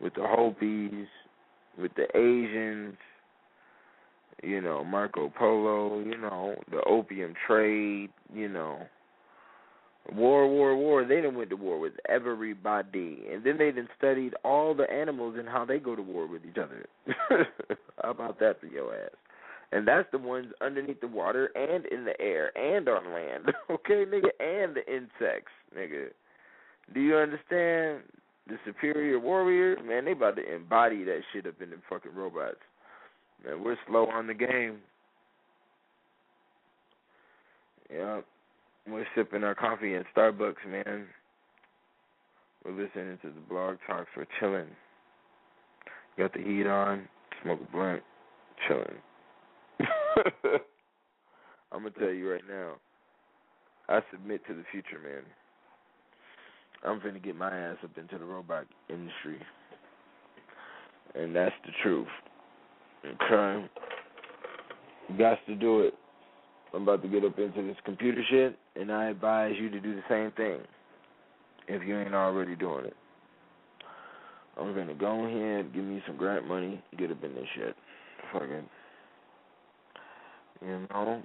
with the Hopis, with the Asians, you know, Marco Polo, you know, the opium trade, you know. War, war, war. They done went to war with everybody. And then they done studied all the animals and how they go to war with each other. how about that for your ass? And that's the ones underneath the water and in the air and on land. okay, nigga, and the insects, nigga. Do you understand? The superior warrior, man, they about to embody that shit up in the fucking robots. Man, we're slow on the game. Yep. We're sipping our coffee in Starbucks, man. We're listening to the blog talks. We're chilling. Got the heat on. Smoke a blunt. Chilling. I'm gonna tell you right now. I submit to the future, man. I'm finna get my ass up into the robot industry, and that's the truth. Okay, got to do it. I'm about to get up into this computer shit, and I advise you to do the same thing if you ain't already doing it. I'm gonna go ahead, give me some grant money, get up in this shit. Fucking, you know.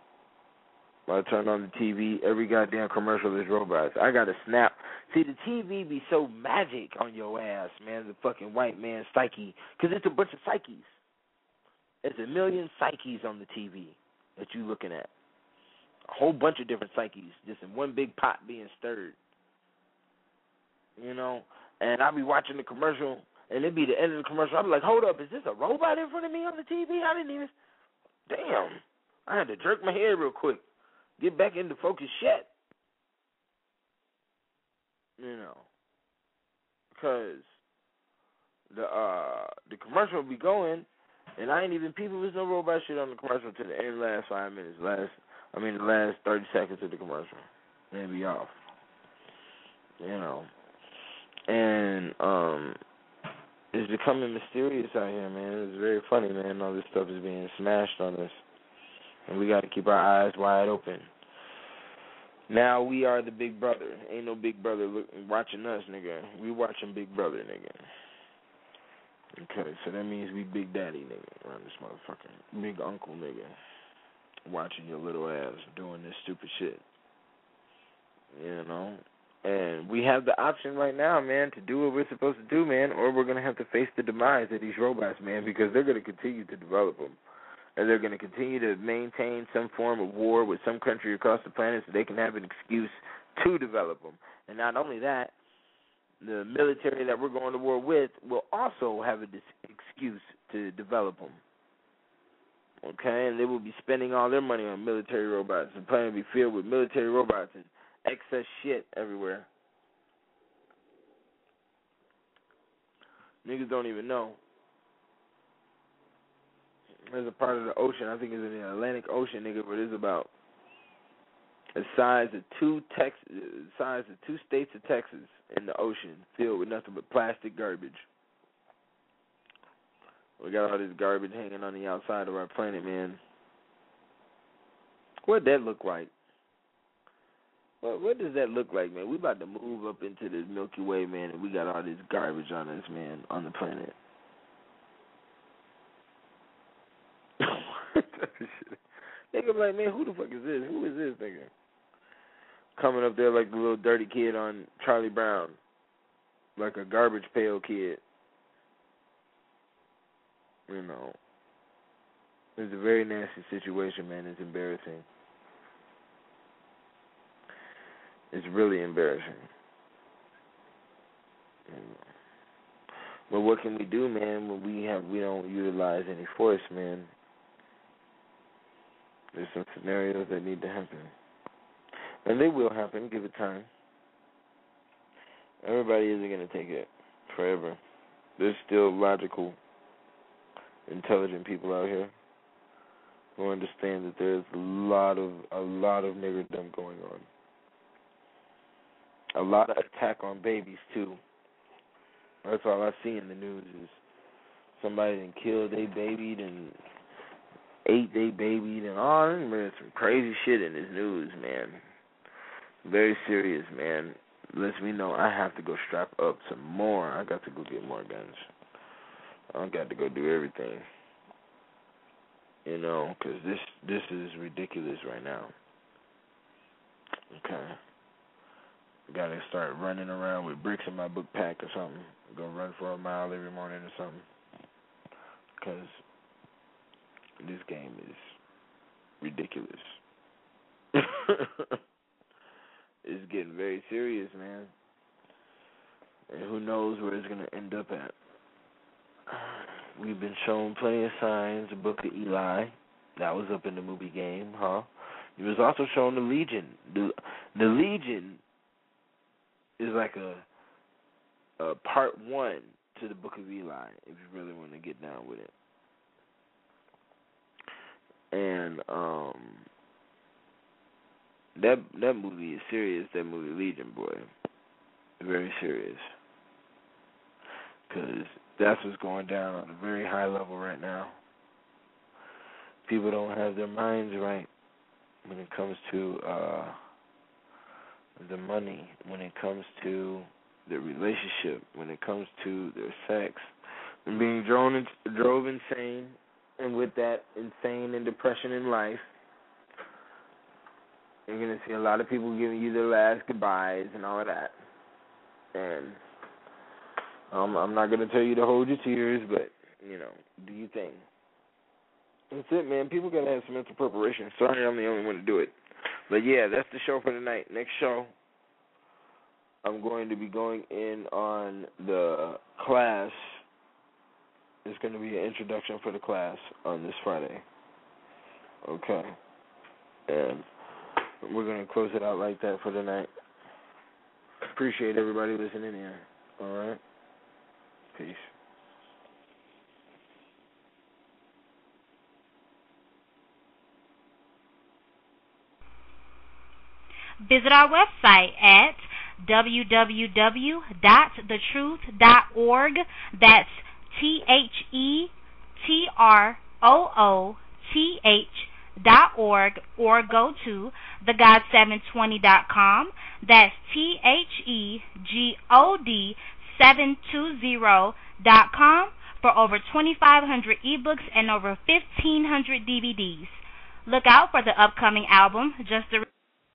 I turn on the TV, every goddamn commercial is robots. I got to snap. See, the TV be so magic on your ass, man. The fucking white man psyche, because it's a bunch of psyches. It's a million psyches on the TV that you looking at. A whole bunch of different psyches, just in one big pot being stirred. You know, and I'll be watching the commercial, and it be the end of the commercial. I'll be like, hold up, is this a robot in front of me on the TV? I didn't even. Damn. I had to jerk my head real quick, get back into focus shit. You know, because the uh the commercial will be going, and I ain't even people. There's no robot shit on the commercial to the end last five minutes. Last, I mean the last thirty seconds of the commercial, and be off. You know, and um, it's becoming mysterious out here, man. It's very funny, man. All this stuff is being smashed on us, and we got to keep our eyes wide open. Now we are the big brother. Ain't no big brother look, watching us, nigga. We watching Big Brother, nigga. Okay, so that means we Big Daddy, nigga, around this motherfucker. Big Uncle, nigga. Watching your little ass doing this stupid shit. You know? And we have the option right now, man, to do what we're supposed to do, man, or we're going to have to face the demise of these robots, man, because they're going to continue to develop them. And they're going to continue to maintain some form of war with some country across the planet so they can have an excuse to develop them. And not only that, the military that we're going to war with will also have a dis- excuse to develop them. Okay, and they will be spending all their money on military robots. The planet will be filled with military robots and excess shit everywhere. Niggas don't even know. There's a part of the ocean, I think it's in the Atlantic Ocean, nigga, but it's about the size of two Tex size of two states of Texas in the ocean filled with nothing but plastic garbage. We got all this garbage hanging on the outside of our planet, man. What'd that look like? What what does that look like, man? We about to move up into the Milky Way, man, and we got all this garbage on us, man, on the planet. Nigga be like, man, who the fuck is this? Who is this nigga? Coming up there like the little dirty kid on Charlie Brown. Like a garbage pail kid. You know. It's a very nasty situation, man. It's embarrassing. It's really embarrassing. But what can we do, man, when we have we don't utilize any force, man? There's some scenarios that need to happen. And they will happen, give it time. Everybody isn't gonna take it forever. There's still logical, intelligent people out here who understand that there's a lot of a lot of niggerdom going on. A lot of attack on babies too. That's all I see in the news is somebody done killed a baby and ate day baby and all there's some crazy shit in this news, man. Very serious, man. Lets me know I have to go strap up some more. I got to go get more guns. I got to go do everything. You know, because this this is ridiculous right now. Okay. Got to start running around with bricks in my book pack or something. Go run for a mile every morning or something. Because this game is ridiculous. it's getting very serious, man. And who knows where it's to end up at. We've been shown plenty of signs. The Book of Eli, that was up in the movie game, huh? It was also shown the Legion. The the Legion is like a a part one to the Book of Eli, if you really want to get down with it. And um that that movie is serious. That movie Legion, boy, very serious. Cause that's what's going down on a very high level right now. People don't have their minds right when it comes to uh the money, when it comes to their relationship, when it comes to their sex, and being drove, in, drove insane, and with that insane and depression in life, you're gonna see a lot of people giving you their last goodbyes and all of that. And um, I'm not gonna tell you to hold your tears, but you know, do you think? That's it, man. People gotta have some mental preparation. Sorry, I'm the only one to do it. But yeah, that's the show for tonight. Next show, I'm going to be going in on the class. It's going to be an introduction for the class on this Friday. Okay. And we're going to close it out like that for tonight. Appreciate everybody listening in. All right. Peace. Visit our website at www.thetrooth.org. That's T H E T R O O T H dot org or go to thegod720.com. That's T H E G O D 720 dot com for over 2,500 ebooks and over 1,500 DVDs. Look out for the upcoming album, Just the